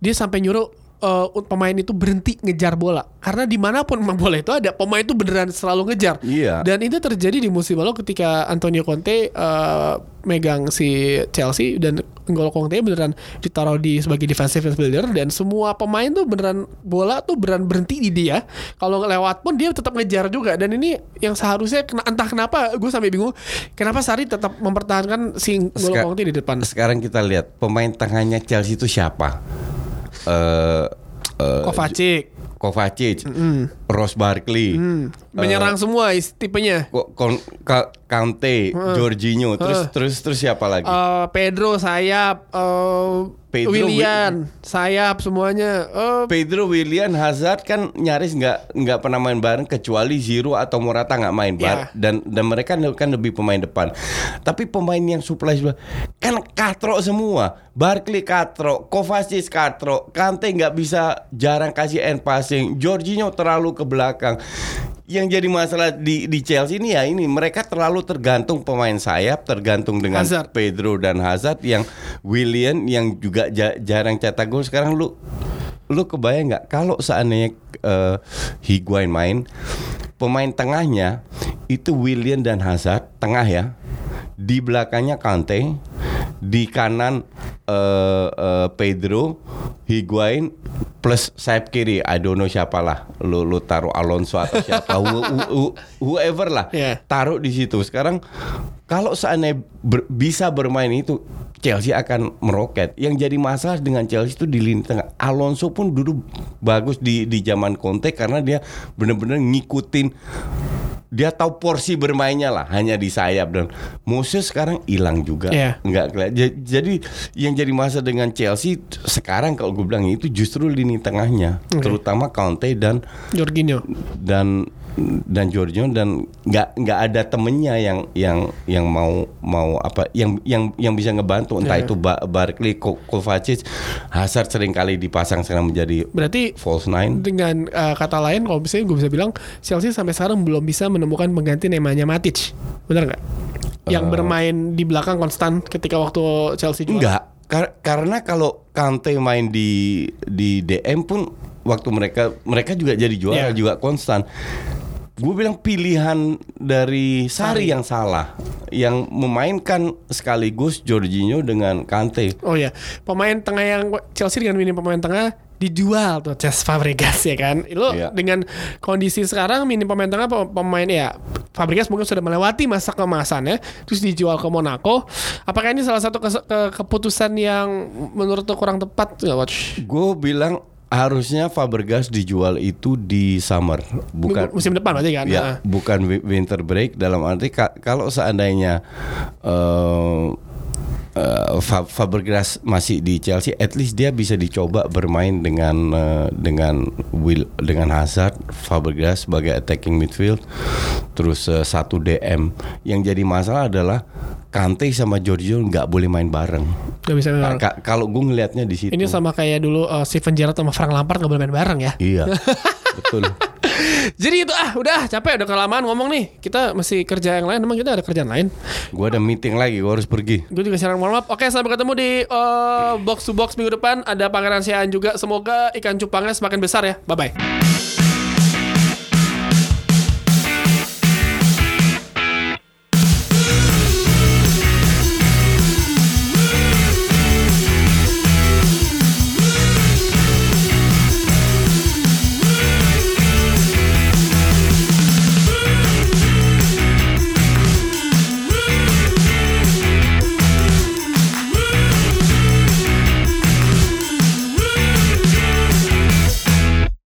Speaker 1: dia sampai nyuruh eh, pemain itu berhenti ngejar bola karena di mana pun memang bola itu ada pemain itu beneran selalu ngejar
Speaker 3: Iya.
Speaker 1: dan itu terjadi di musim lalu ketika Antonio Conte eh, megang si Chelsea dan N'Golo Conte beneran ditaruh di sebagai defensive midfielder dan semua pemain tuh beneran bola tuh beneran berhenti di dia. Kalau lewat pun dia tetap ngejar juga dan ini yang seharusnya kena, entah kenapa gue sampai bingung kenapa Sari tetap mempertahankan si N'Golo
Speaker 3: Seka-
Speaker 1: Conte di depan.
Speaker 3: Sekarang kita lihat pemain tengahnya Chelsea itu siapa? Eh eh,
Speaker 1: Kovacic.
Speaker 3: Kovacic, Ross Barkley,
Speaker 1: menyerang semua is- tipenya.
Speaker 3: Ko- Kon- Ka- Kante, Jorginho, terus terus terus siapa lagi?
Speaker 1: Eh, Pedro sayap, eh,
Speaker 3: Pedro,
Speaker 1: Willian sayap semuanya. Eh,
Speaker 3: Pedro, Willian, Hazard kan nyaris nggak nggak pernah main bareng kecuali Ziro atau Morata nggak main bar
Speaker 1: Ya.
Speaker 3: dan dan mereka kan lebih pemain depan. Tapi pemain yang supply kan katro semua. Barkley katro, Kovacic katro, Kante nggak bisa jarang kasih end passing, Jorginho terlalu ke belakang. Yang jadi masalah di di Chelsea ini ya ini mereka terlalu tergantung pemain sayap, tergantung dengan
Speaker 1: Hazard.
Speaker 3: Pedro dan Hazard yang Willian yang juga ja- jarang cetak gol sekarang lu lu kebayang nggak? Kalau seandainya eh, Higuain main pemain tengahnya itu Willian dan Hazard tengah ya di belakangnya Kante di kanan eh, eh, Pedro Higuain plus sayap kiri. I don't know siapa lah lu lu taruh Alonso atau siapa who- who- who- whoever lah.
Speaker 1: Yeah.
Speaker 3: taruh di situ. Sekarang kalau seandainya ber- bisa bermain itu Chelsea akan meroket. Yang jadi masalah dengan Chelsea itu di lini tengah. Alonso pun dulu bagus di di zaman Conte karena dia benar-benar ngikutin dia tahu porsi bermainnya lah hanya di sayap dan Moses sekarang hilang juga
Speaker 1: Iya.
Speaker 3: nggak kelihatan. Ja- jadi yang jadi masalah dengan Chelsea sekarang kalau gue bilang itu justru lini tengahnya
Speaker 1: Oke.
Speaker 3: terutama Conte dan
Speaker 1: Jorginho.
Speaker 3: dan dan Giorgio dan nggak nggak ada temennya yang yang yang mau mau apa yang yang yang bisa ngebantu entah
Speaker 1: Iya.
Speaker 3: itu ba Barkley, Ko- Kovacic, Hazard sering kali dipasang sekarang menjadi
Speaker 1: Berarti
Speaker 3: false nine.
Speaker 1: dengan uh, kata lain kalau misalnya gue bisa bilang Chelsea sampai sekarang belum bisa menemukan pengganti namanya Matic. Benar nggak? Yang
Speaker 3: Eh.
Speaker 1: bermain di belakang konstan ketika waktu Chelsea juara.
Speaker 3: Enggak, kar- karena kalau Kante main di di DM pun waktu mereka mereka juga jadi juara
Speaker 1: Iya.
Speaker 3: juga konstan. Gue bilang pilihan dari Sari yang salah, yang memainkan sekaligus Jorginho dengan Kante.
Speaker 1: Oh ya, pemain tengah yang Chelsea dengan minim pemain tengah dijual tuh Cesc Fabregas ya kan. Lo
Speaker 3: Iya.
Speaker 1: dengan kondisi sekarang minim pemain tengah pe- pemain ya Fabregas mungkin sudah melewati masa kemasannya terus dijual ke Monaco. Apakah ini salah satu kes- ke- keputusan yang menurut lo kurang tepat nggak watch?
Speaker 3: Gue bilang harusnya Fabregas dijual itu di summer, bukan
Speaker 1: musim depan berarti kan?
Speaker 3: ya,
Speaker 1: Nah.
Speaker 3: bukan wi- winter break dalam arti ka- kalau seandainya eh eh, Fa- Fabregas masih di Chelsea, at least dia bisa dicoba bermain dengan eh, dengan Will dengan Hazard, Fabregas sebagai attacking midfield, terus eh, satu DM. Yang jadi masalah adalah Kante sama Giorgio nggak boleh main bareng.
Speaker 1: Nggak bisa main bareng.
Speaker 3: Ka- Kalau gue ngelihatnya di situ.
Speaker 1: Ini sama kayak dulu uh, Steven Gerrard sama Frank Lampard nggak boleh main bareng ya.
Speaker 3: Iya, betul.
Speaker 1: Jadi itu ah udah capek udah kelamaan ngomong nih. Kita masih kerja yang lain. Emang kita ada kerjaan lain?
Speaker 3: Gue ada meeting lagi, gue harus pergi.
Speaker 1: Gue juga siaran mohon maaf. Oke sampai ketemu di uh, box to box minggu depan. Ada Pangeran Siaan juga. Semoga ikan cupangnya semakin besar ya. Bye bye.